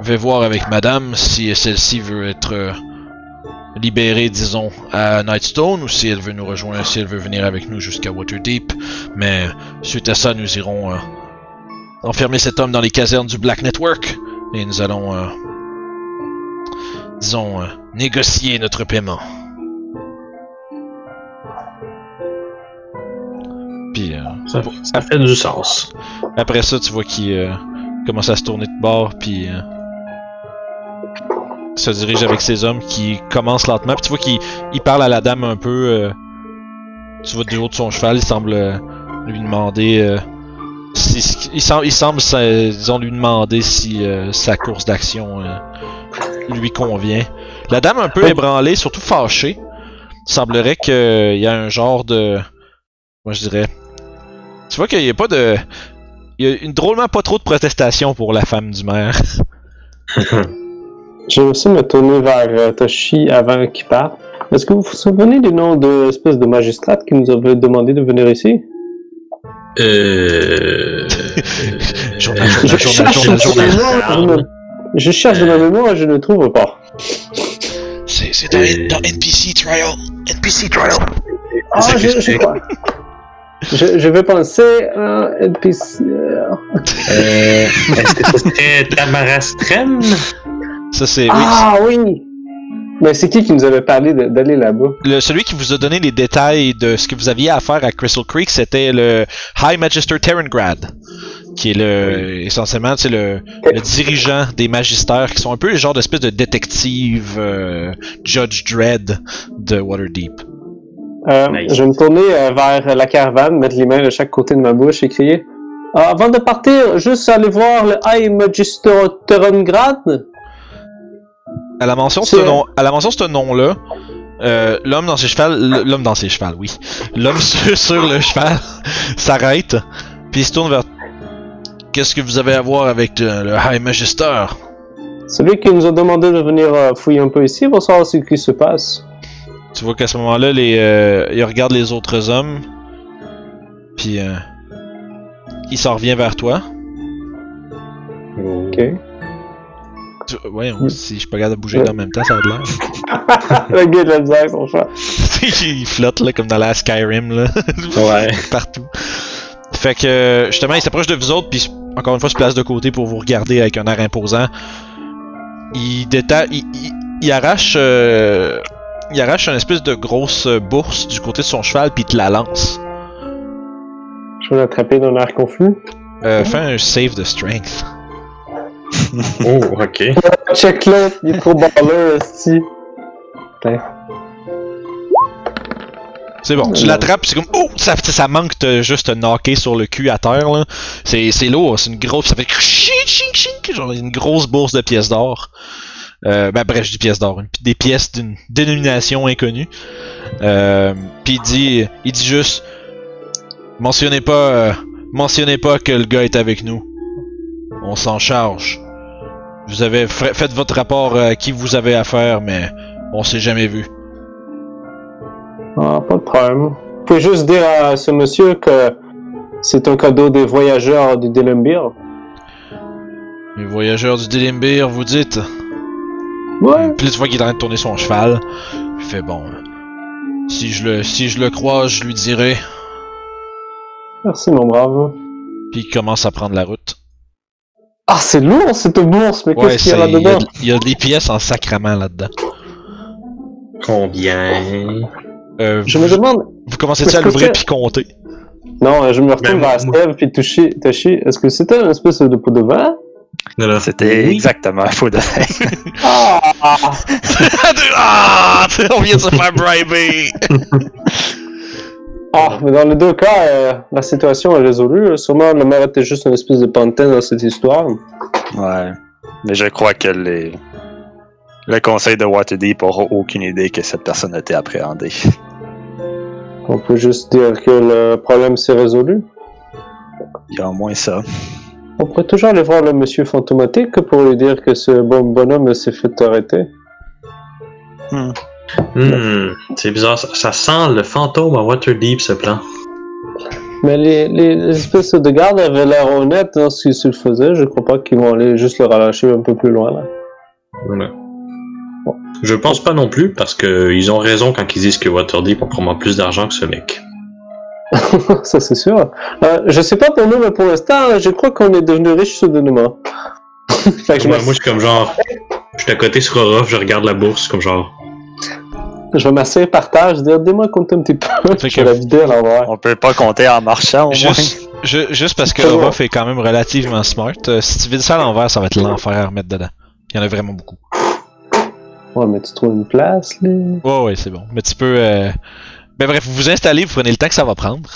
vais voir avec Madame si celle-ci veut être euh, libérée, disons, à Nightstone ou si elle veut nous rejoindre, si elle veut venir avec nous jusqu'à Waterdeep. Mais suite à ça, nous irons euh, enfermer cet homme dans les casernes du Black Network et nous allons, disons, négocier notre paiement. Puis euh, Ça, ça fait du sens. après ça, tu vois qu'il euh, commence à se tourner de bord, puis euh, se dirige avec ses hommes qui commencent lentement. Puis tu vois qu'il il parle à la dame un peu. euh, tu vois du haut de son cheval, il semble lui demander. si, il, semble, il semble, disons, lui demander si sa course d'action lui convient. La dame un peu ébranlée, surtout fâchée. Il semblerait qu'il y a un genre de. Moi je dirais. Tu vois qu'il n'y a pas de. Il y a une drôlement pas trop de protestation pour la femme du maire. Je vais aussi me tourner vers euh, Toshi avant qu'il parte. Est-ce que vous vous souvenez du nom de l'espèce de magistrate qui nous avait demandé de venir ici? Euh... Journal, Je journal, cherche journal, je cherche de ma mémoire et je ne trouve pas. C'est dans- dans NPC Trial. NPC Trial. Ah, je, je crois. Je, je vais penser à NPC. euh, Euh, Tamarastrem? Ça, c'est. oui, Ah oui! Mais c'est qui qui nous avait parlé d'aller là-bas? le, celui qui vous a donné les détails de ce que vous aviez à faire à Crystal Creek, c'était le High Magister Terrangrad, qui est le essentiellement c'est le, le dirigeant des magistères, qui sont un peu les genres d'espèce de détective euh, Judge Dredd de Waterdeep. Euh, Nice. Je vais me tourner euh, vers la caravane, mettre les mains de chaque côté de ma bouche et crier. Ah, avant de partir, juste aller voir le High Magister Terrangrad. À la mention de ce nom, à la mention de ce nom-là, euh, l'homme dans ses chevals, l'homme dans ses chevals, oui, l'homme sur, sur le cheval s'arrête, puis il se tourne vers. Qu'est-ce que vous avez à voir avec le, le High Magister? Celui qui nous a demandé de venir euh, fouiller un peu ici pour savoir ce qui se passe. Tu vois qu'à ce moment-là, les, euh, il regarde les autres hommes, puis euh, il s'en revient vers toi. Ok. Tu- ouais, si je capable de bouger en même temps, ça a de l'air. le gars de la misère, son chat. il flotte là comme dans la Skyrim là. Ouais. partout. Fait que justement, il s'approche de vous autres, puis encore une fois, se place de côté pour vous regarder avec un air imposant. Il déta il, il, il arrache, euh, il arrache une espèce de grosse euh, bourse du côté de son cheval, puis il te la lance. Je vais l'attraper d'un air confus. Euh, Fais un save de strength. Oh, ok. Check là, il est trop baller, esti. C'est bon, tu l'attrapes, puis c'est comme oh, ça, ça manque de juste te knocker sur le cul à terre là. C'est c'est lourd, c'est une grosse, ça fait ching ching ching, genre une grosse bourse de pièces d'or. Euh, ben bref, je dis pièces d'or, une- des pièces d'une dénomination inconnue. Euh, puis il dit, il dit juste, mentionnez pas, euh, mentionnez pas que le gars est avec nous. On s'en charge. Vous avez fa- fait votre rapport à qui vous avez affaire, mais on s'est jamais vu. Ah, pas de problème. Vous pouvez juste dire à ce monsieur que c'est un cadeau des voyageurs du Dilembir. Les voyageurs du Dilimbir, vous dites? Ouais. Puis là, tu vois qu'il est en train de tourner son cheval. Il fait bon. Si je le, si je le crois, je lui dirai. Merci, mon brave. Puis il commence à prendre la route. Ah, c'est lourd cette bourse, mais Ouais, qu'est-ce qu'il y a c'est- il y, a là-dedans de- il y a des pièces en sacrament là-dedans. Combien? Euh, Je vous, me demande. vous commencez à l'ouvrir puis compter? Non, euh, je me retourne Ben, vers Steve puis Toshi. Toshi, est-ce que c'était une espèce de pot de vin? C'était Oui. exactement faux de Ah ah! On vient de se faire briber! Ah, mais dans les deux cas, euh, la situation est résolue. Sûrement, le maire était juste une espèce de pantin dans cette histoire. Ouais. Mais je crois que les... le conseil de Waterdeep aura aucune idée que cette personne a été appréhendée. On peut juste dire que le problème s'est résolu. Il y a au moins ça. On pourrait toujours aller voir le monsieur fantomatique pour lui dire que ce bon bonhomme s'est fait arrêter. Hmm. Hmm, c'est bizarre, ça, ça sent le fantôme à Waterdeep ce plan. Mais les, les, les espèces de gardes avaient l'air honnêtes dans ce qu'ils se faisaient. Je crois pas qu'ils vont aller juste le relâcher un peu plus loin. Là. Voilà. Je pense pas non plus, parce que ils ont raison quand ils disent que Waterdeep a probablement plus d'argent que ce mec. Ça, c'est sûr. Euh, je sais pas pour nous, mais pour l'instant, je crois qu'on est devenu riche soudainement. fait que je, moi, je suis comme genre. Je suis à côté sur Orof, je regarde la bourse comme genre. je vais m'asseoir par terre, je vais dire, dis-moi compter un petit peu. Fait je vais la vider à l'envers. On peut pas compter en marchant au moins. Juste, ju- juste parce que. Orof est quand même relativement smart, euh, si tu vides ça à l'envers, ça va être l'enfer à remettre dedans. Il y en a vraiment beaucoup. Ouais, mais tu trouves une place, là. Ouais, ouais, c'est bon. Mais tu peux. Euh... Ben bref, vous vous installez, vous prenez le temps que ça va prendre.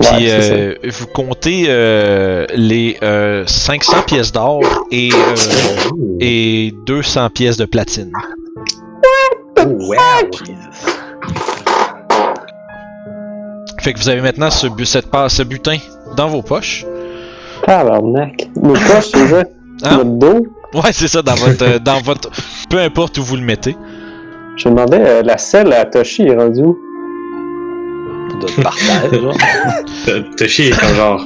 Puis Ouais, euh, vous comptez euh, les euh, 500 pièces d'or et, euh, et 200 pièces de platine. Oh, wow! Fait que vous avez maintenant ce, bu- cette ce butin dans vos poches. Tabarnak. Nos poches, veux Hein? Notre dos? Ouais, c'est ça, dans votre, euh, dans votre. Peu importe où vous le mettez. Je me demandais, euh, la selle à Toshi est rendue où? De partage. genre. T- Toshi est comme genre.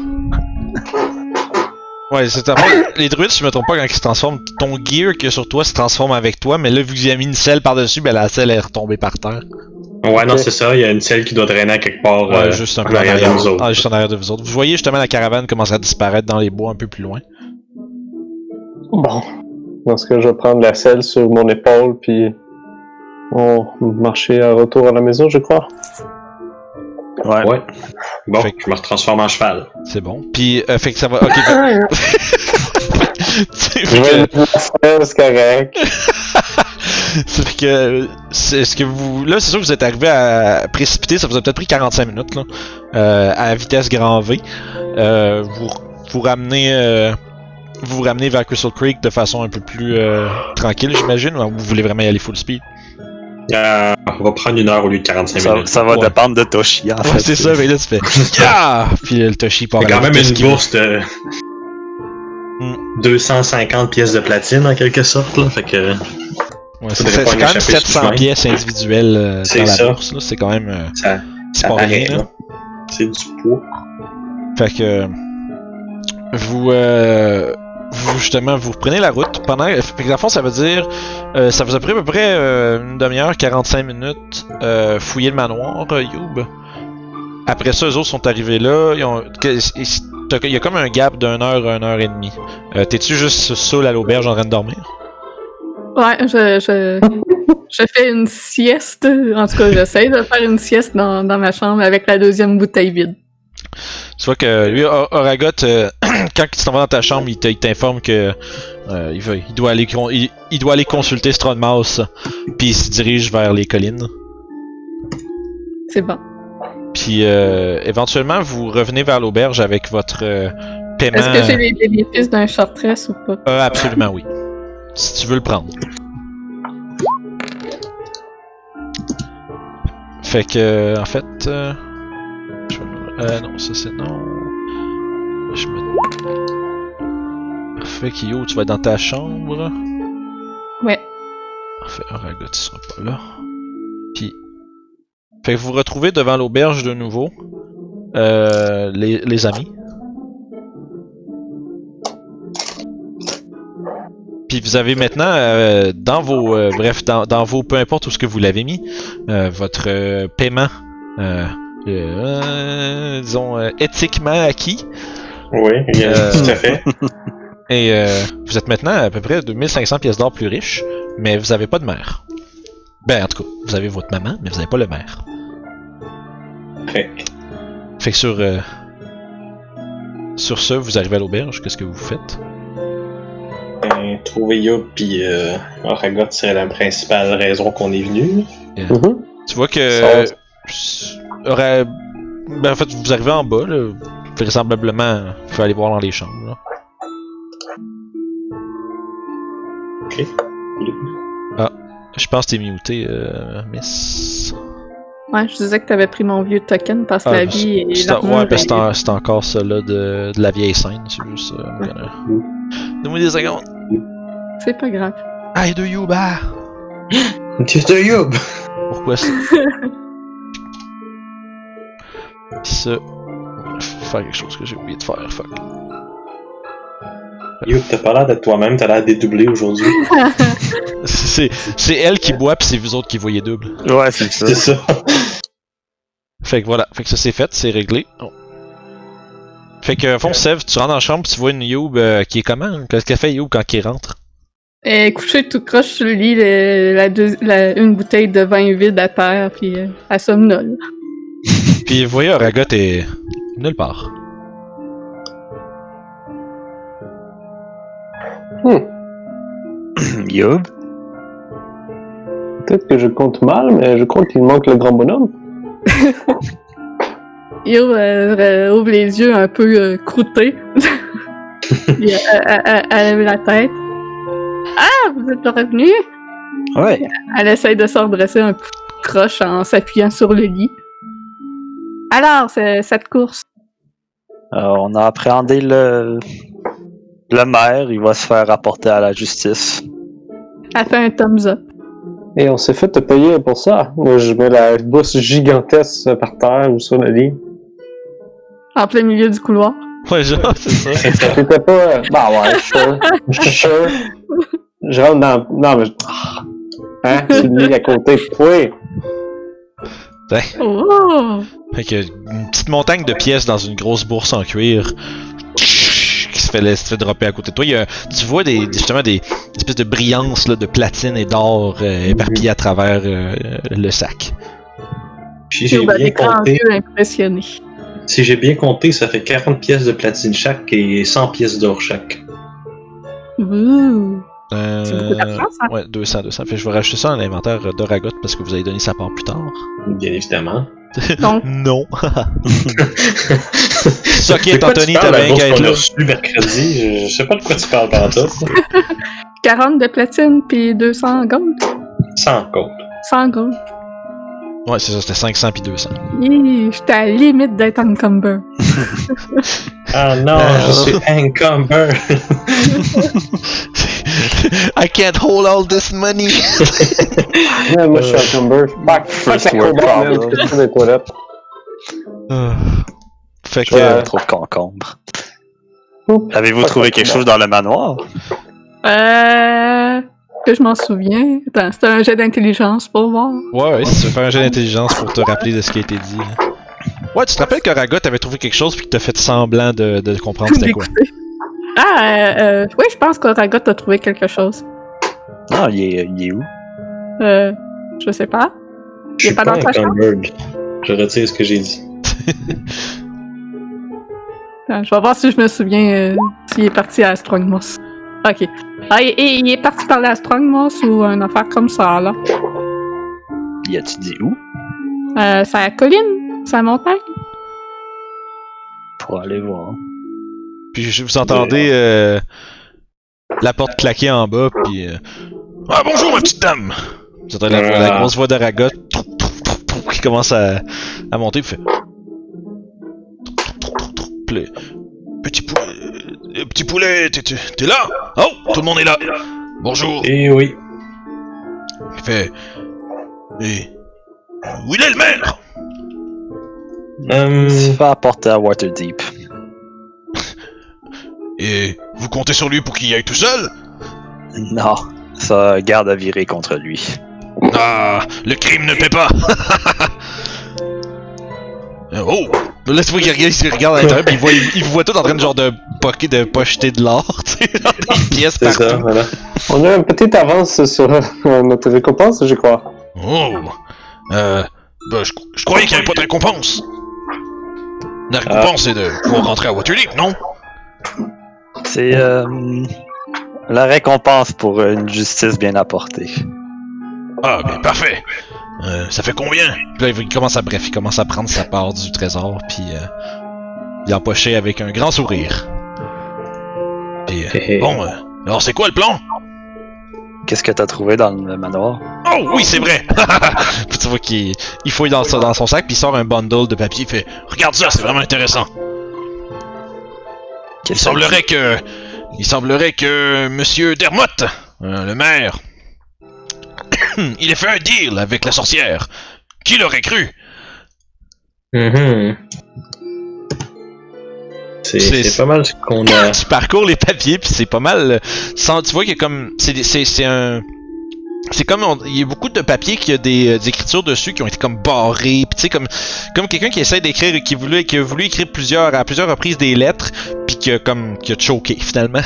Ouais, c'est à Les druides, si je me trompe pas, quand ils se transforment, ton gear que sur toi se transforme avec toi, mais là, vu que vous avez mis une selle par-dessus, ben la selle est retombée par terre. Ouais, non, c'est ça, il y a une selle qui doit drainer à quelque part. Ouais, euh, juste un en peu en arrière de nous autres. Ah, juste en arrière de vous autres. Vous voyez justement la caravane commence à disparaître dans les bois un peu plus loin. Bon. Dans ce cas, je vais prendre la selle sur mon épaule, puis on marcher à retour à la maison, je crois. Ouais. Ouais. Bon, Fait je me retransforme en cheval. C'est bon. Puis, euh, fait que ça va. Ok, C'est correct. que. c'est que. C'est ce que vous. Là, c'est sûr que vous êtes arrivé à précipiter, ça vous a peut-être pris 45 minutes, là. euh, à vitesse grand V. Euh, vous, vous ramenez. euh, vous vous ramenez vers Crystal Creek de façon un peu plus euh, tranquille, j'imagine, ou vous voulez vraiment y aller full speed? Euh, on va prendre une heure au lieu de 45 Ça, minutes. ça va Ouais. dépendre de Toshi, en Ouais, fait. c'est ça, mais là, tu fais. Yeah! Puis le Toshi part quand même une bourse de. Hmm. 250 pièces de platine en quelque sorte, là. Fait que. Ouais, c'est quand même l'échapper sur le 700 chemin. pièces individuelles euh, C'est dans la ça. bourse, là. C'est quand même. euh, Ça, c'est ça pas rien, là. C'est du poids. Fait que vous euh, vous justement vous prenez la route pendant fait que dans le fond ça veut dire euh, ça vous a pris à peu près euh, une demi-heure 45 minutes euh, fouiller le manoir euh, Youb? Après ça eux autres sont arrivés là, ils ont il y a comme un gap d'une heure une heure et demie. T'es-tu juste seul à l'auberge en train de dormir? Ouais, je, je, je fais une sieste. En tout cas, j'essaie de faire une sieste dans, dans ma chambre avec la deuxième bouteille vide. Tu vois que lui, Or- Oragot, euh, quand tu t'en vas dans ta chambre, il t'informe que euh, il, va- il doit aller con- il, il doit aller consulter Strongmouse, puis il se dirige vers les collines. C'est bon. Puis euh, éventuellement, vous revenez vers l'auberge avec votre euh, paiement. Est-ce que j'ai les bénéfices d'un short ou pas? Euh, absolument oui. Si tu veux le prendre. Fait que, en fait, euh, je vais non, ça c'est non. Je me. Parfait, Kyo, tu vas être dans ta chambre. Ouais. Parfait, Oraga, tu seras pas là. Puis, fait que vous vous retrouvez devant l'auberge de nouveau, euh, les, les amis. Puis vous avez maintenant euh, dans vos euh, bref dans, dans vos peu importe où ce que vous l'avez mis euh, votre euh, paiement euh, euh, disons euh, éthiquement acquis Oui, bien, Euh, tout à fait. Et euh, vous êtes maintenant à peu près 2500 pièces d'or plus riche, mais vous avez pas de mère. Ben, en tout cas, vous avez votre maman, mais vous avez pas le maire. Fait. Fait que sur, euh, sur ce, vous arrivez à l'auberge, qu'est-ce que vous faites? Ben, trouver Yob puis euh, Aragot, c'est la principale raison qu'on est venu. Mhm. Tu vois que. Ça- Ben, en fait, vous arrivez en bas, là. Vraisemblablement, il faut aller voir dans les chambres, là. Je pense que t'es muté, euh, Miss. Ouais, je disais que t'avais pris mon vieux token parce que Ah, la vie l'armure ouais, ben, c'est est- en- c'est encore ça là de, de la vieille scène, c'est juste. Euh, gonna- Donne-moi des secondes. C'est pas grave. Hey, de you, bah! Dieu de Yob! Pourquoi ça? ça. Faire quelque chose que j'ai oublié de faire, fuck. Yob, t'as pas l'air d'être toi-même, t'as l'air dédoublé aujourd'hui. C'est c'est elle qui boit, pis c'est vous autres qui voyez double. Ouais, c'est ça. C'est ça. Fait que voilà, fait que ça c'est fait, c'est réglé. Oh. Fait que, fond, Sev, tu rentres dans la chambre, tu vois une Youb euh, qui est comment? Qu'est-ce qu'elle fait Youb quand il rentre? Elle est couchée tout croche sur le lit, le- la deux- la- une bouteille de vin vide à terre, puis euh, elle somnole. Puis vous voyez, Aragot est nulle part. Yob. Peut-être que je compte mal, mais je crois qu'il manque le grand bonhomme. Yo euh, euh, ouvre les yeux un peu euh, croûtés. Puis, euh, elle, elle- elle lève la tête. Ah, vous êtes revenu? Ouais. Elle essaye de se redresser un peu croche en s'appuyant sur le lit. Alors, cette course? Euh, on a appréhendé le... le maire. Il va se faire rapporter à la justice. Elle fait un thumbs up. Et on s'est fait te payer pour ça. Moi, je mets la bourse gigantesque par terre ou sur le lit. En plein milieu du couloir. Ouais, genre, c'est ça. C'était pas. Bah ouais, sure. sure. Je rentre dans. Non, mais. Ah. Hein? Tu le lis à côté de toi. Oh! Fait que une petite montagne de pièces dans une grosse bourse en cuir se fait dropper à côté de toi. Il y a, tu vois des, justement des espèces de brillances là, de platine et d'or euh, éparpillées à travers euh, le sac. Puis j'ai bien compté. Si j'ai bien compté, ça fait 40 pièces de platine chaque et 100 pièces d'or chaque. Ouh! Euh, C'est beaucoup d'argent, ça. Ouais, 200, 200. Fait que je vais rajouter ça à l'inventaire d'Oragot parce que vous avez donné sa part plus tard. Bien évidemment. Donc, Non. Ça qui De est quoi tu Anthony, t'as bien qu'à être là. reçue mercredi, je, je sais pas de quoi tu parles pantoute. 40 de platine puis 200 gold. Sans compte. 100 gold. Ouais, c'est ça, c'était 500 puis 200. Hi, J'étais à la limite d'être encumber. Ah non, Euh, je suis encumber. I can't hold all this money. Ouais, moi, je suis. Back, First fuck la problem. je fais des toilettes. Euh, fait que. Je trouve concombre. Avez-vous Fuck trouvé quelque chose dans le manoir? Euh. Que je m'en souviens. Attends, c'était un jet d'intelligence pour voir. Ouais, ouais, si tu veux faire un jeu d'intelligence pour te rappeler de ce qui a été dit. Ouais, tu te rappelles que Ragot avait trouvé quelque chose puis que t'as fait semblant de, de comprendre c'était quoi? Ah, euh, euh, oui, je pense qu'Oragot a trouvé quelque chose. Ah, il est, il est où? Euh, je sais pas. Je suis pas pas dans ta encumbered. Je retire ce que j'ai dit. Attends, je vais voir si je me souviens euh, s'il est parti à Strongmoss. Ok. Ah, et, et il est parti parler à Strongmoss ou une affaire comme ça, là. Y a-tu dit où? Euh, c'est à la colline? C'est à la montagne? Pour aller voir. Puis vous entendez euh, la porte claquer en bas, puis. euh, Ah bonjour ma petite dame! Vous entendez la, la Ah. grosse voix d'Aragot qui commence à, à monter, puis fait. Petit poulet. Euh, Petit poulet, t'es- t'es t'es là? Oh, tout le monde est là! Bonjour! Eh oui. Il fait. Et. Où il est le maire? Hum, Il se fait apporter à Waterdeep. Et vous comptez sur lui pour qu'il y aille tout seul? Non, ça garde à virer contre lui. Ah, le crime ne paie pas. Euh, oh, Là, tu vois qu'il regarde, il regarde à l'intérieur, puis il voit, il, vous voit tout en train de genre de, poquer, de pocheter de l'or, tu sais, dans des pièces C'est ça, partout. voilà. On a une petite avance sur euh, notre récompense, je crois. Oh! Euh. Ben, je, je croyais qu'il n'y avait pas de récompense! La récompense, c'est de pouvoir rentrer à Waterdeep, non? C'est euh, la récompense pour une justice bien apportée. Ah, ben parfait! Euh, ça fait combien? Puis là, il commence à, bref, il commence à prendre sa part du trésor, puis euh, il empochait avec un grand sourire. Puis, euh, bon, euh, alors c'est quoi le plan? Qu'est-ce que t'as trouvé dans le manoir? Oh oui, c'est vrai! puis tu vois qu'il il fouille dans, son- dans son sac, puis il sort un bundle de papier, il fait Regarde ça, c'est vraiment intéressant. Il semblerait que. Il semblerait que Monsieur Dermott, euh, le maire, il ait fait un deal avec la sorcière. Qui l'aurait cru? Mhm. C'est C'est- c'est pas mal ce qu'on a. tu parcours les papiers puis c'est pas mal euh, sans tu vois qu'il y a comme c'est un c'est comme on- il y a beaucoup de papiers qui a des, euh, des écritures dessus qui ont été comme barrées puis tu sais comme comme quelqu'un qui essaie d'écrire qui voulait qui a voulu écrire plusieurs à plusieurs reprises des lettres puis qui a comme qui a choqué finalement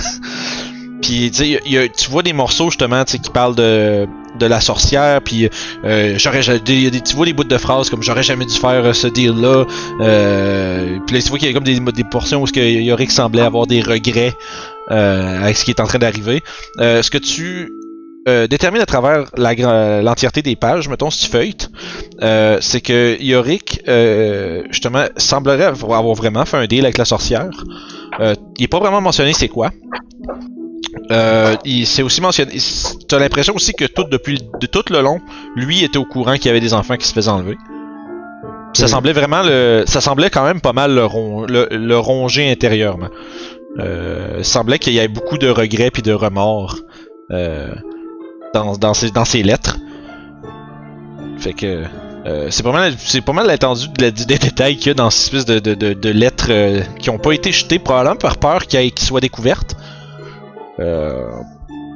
puis tu sais a- a- tu vois des morceaux justement tu sais qui parlent de de la sorcière puis euh, j'aurais ja- des- des tu vois des bouts de phrases comme j'aurais jamais dû faire euh, ce deal là euh, puis là, tu vois qu'il y a comme des, portions où ce que Yorick semblait avoir des regrets avec ce qui est en train d'arriver. Ce que tu détermines à travers l'entièreté des pages, mettons si tu c'est que Yorick, justement, semblerait avoir vraiment fait un deal avec la sorcière. Il est pas vraiment mentionné c'est quoi. Euh, il s'est aussi mentionné. Tu as l'impression aussi que tout depuis de tout le long, lui était au courant qu'il y avait des enfants qui se faisaient enlever. Ça semblait vraiment le. Ça semblait quand même pas mal le, ron- le, le ronger intérieurement. Euh, il semblait qu'il y avait beaucoup de regrets puis de remords euh, dans, dans, ses, dans ses lettres. Fait que. euh, c'est pas mal, c'est pas mal l'étendue de des détails qu'il y a dans cette espèce de, de, de, de lettres euh, qui ont pas été jetées, probablement par peur qu'ils soient découvertes. Euh,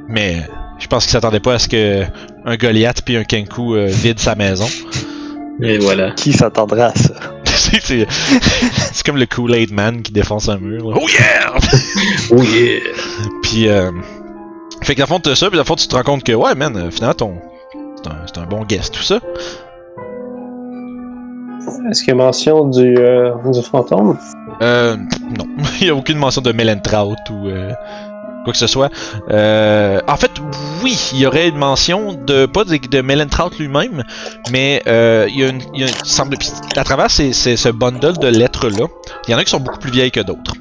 mais je pense qu'il s'attendait pas à ce que un Goliath puis un Kenku euh, vide sa maison. Et voilà. Qui s'attendrait à ça? c'est, c'est- c'est comme le Kool-Aid Man qui défonce un mur. là. Oh yeah! Oh yeah! Puis, euh, fait que dans le fond, t'as ça, puis dans le fond, tu te rends compte que, ouais, man, finalement, ton, c'est un, c'est un bon guest, tout ça. Est-ce qu'il y a mention du, euh, du fantôme? Euh, non. Il y a aucune mention de Melentraut ou euh, quoi que ce soit. Euh, en fait, oui, il y aurait une mention de, pas de, de Melentraut lui-même, mais euh, il y a une, semble, à travers ce bundle de lettres-là, il y en a qui sont beaucoup plus vieilles que d'autres.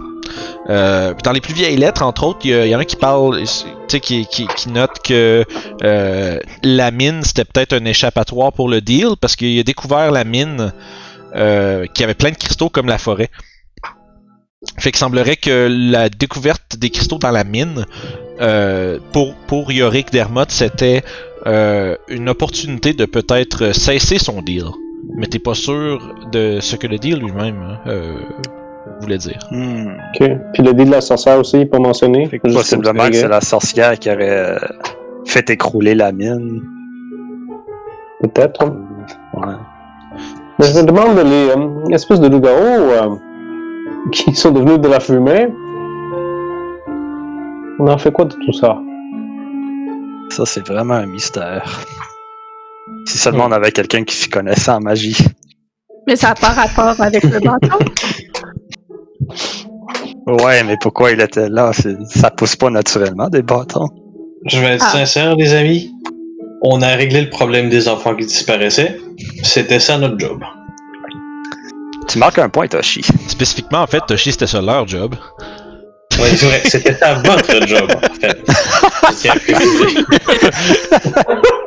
Euh, dans les plus vieilles lettres, entre autres, il y, en a qui parlent, tu sais, qui, qui, qui notent que euh, la mine c'était peut-être un échappatoire pour le deal parce qu'il a découvert la mine euh, qui avait plein de cristaux comme la forêt. Fait qu'il semblerait que la découverte des cristaux dans la mine euh, pour pour Yorick Dermott c'était euh, une opportunité de peut-être cesser son deal. Mais t'es pas sûr de ce que le deal lui-même hein, euh, voulait dire. Ok. Puis le dé de la sorcière aussi, pas mentionné. Fait que possiblement que c'est la sorcière qui aurait fait écrouler la mine. Peut-être. Ouais. Mais je me demande les euh, espèces de loups-garous euh, qui sont devenus de la fumée. On en fait quoi de tout ça? Ça, c'est vraiment un mystère. Si seulement on avait quelqu'un qui s'y connaissait en magie. Mais ça n'a pas rapport avec le bâton. Ouais, mais pourquoi il était là? C'est- Ça pousse pas naturellement des bâtons. Je vais être Ah. sincère, les amis. On a réglé le problème des enfants qui disparaissaient. C'était ça notre job. Tu marques un point, Toshi. Spécifiquement, en fait, Toshi, c'était ça leur job. Oui, c'est vrai. C'était ça votre job, en fait.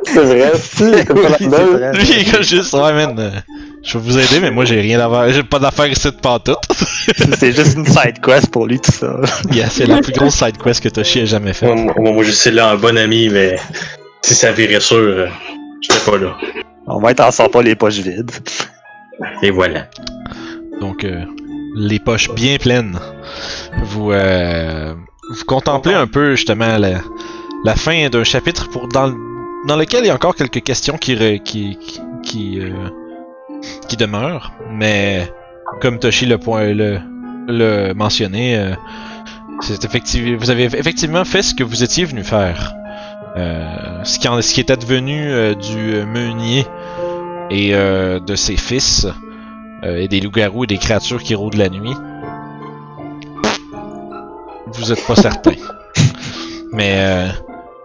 C'est vrai, si, comme ça Oui, là-dedans. c'est vrai. Lui, il est comme juste, ouais, man, euh, je vais vous aider, mais moi, j'ai rien à voir. J'ai pas d'affaires ici de pantoute. C'est juste une side quest pour lui, tout ça. yeah, c'est la plus grosse side quest que Toshi ait jamais fait. Moi, moi, moi, je suis là un bon ami, mais si ça virait sûr, euh, j'étais pas là. Au moins, t'en sors pas les poches vides. Et voilà. Donc, euh, les poches bien pleines. Vous, euh, vous contemplez un peu justement la, la fin d'un chapitre pour dans, dans lequel il y a encore quelques questions qui qui qui, euh, qui demeurent, mais comme Toshi le, point, le, le mentionné, euh, c'est effectivement, vous avez effectivement fait ce que vous étiez venu faire. Euh, ce, qui en- ce qui est advenu euh, du meunier et euh, de ses fils, euh, et des loups-garous et des créatures qui rôdent la nuit, vous êtes pas certain. Mais euh,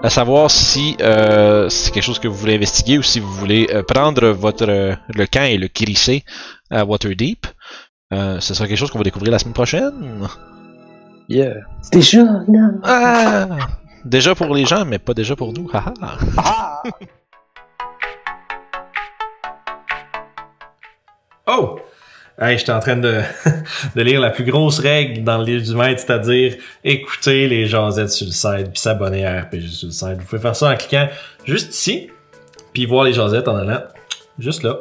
à savoir si euh, c'est quelque chose que vous voulez investiguer ou si vous voulez euh, prendre votre euh, le camp et le crisser à Waterdeep. Euh, ce sera quelque chose qu'on va découvrir la semaine prochaine. Yeah. Déjà, non. Ah! Déjà pour les gens, mais pas déjà pour nous. Haha. Oh! Hey, j'étais en train de, de lire la plus grosse règle dans le livre du maître, c'est-à-dire écouter les jasettes sur le site, puis s'abonner à RPG sur le site. Vous pouvez faire ça en cliquant juste ici, puis voir les jasettes en allant juste là.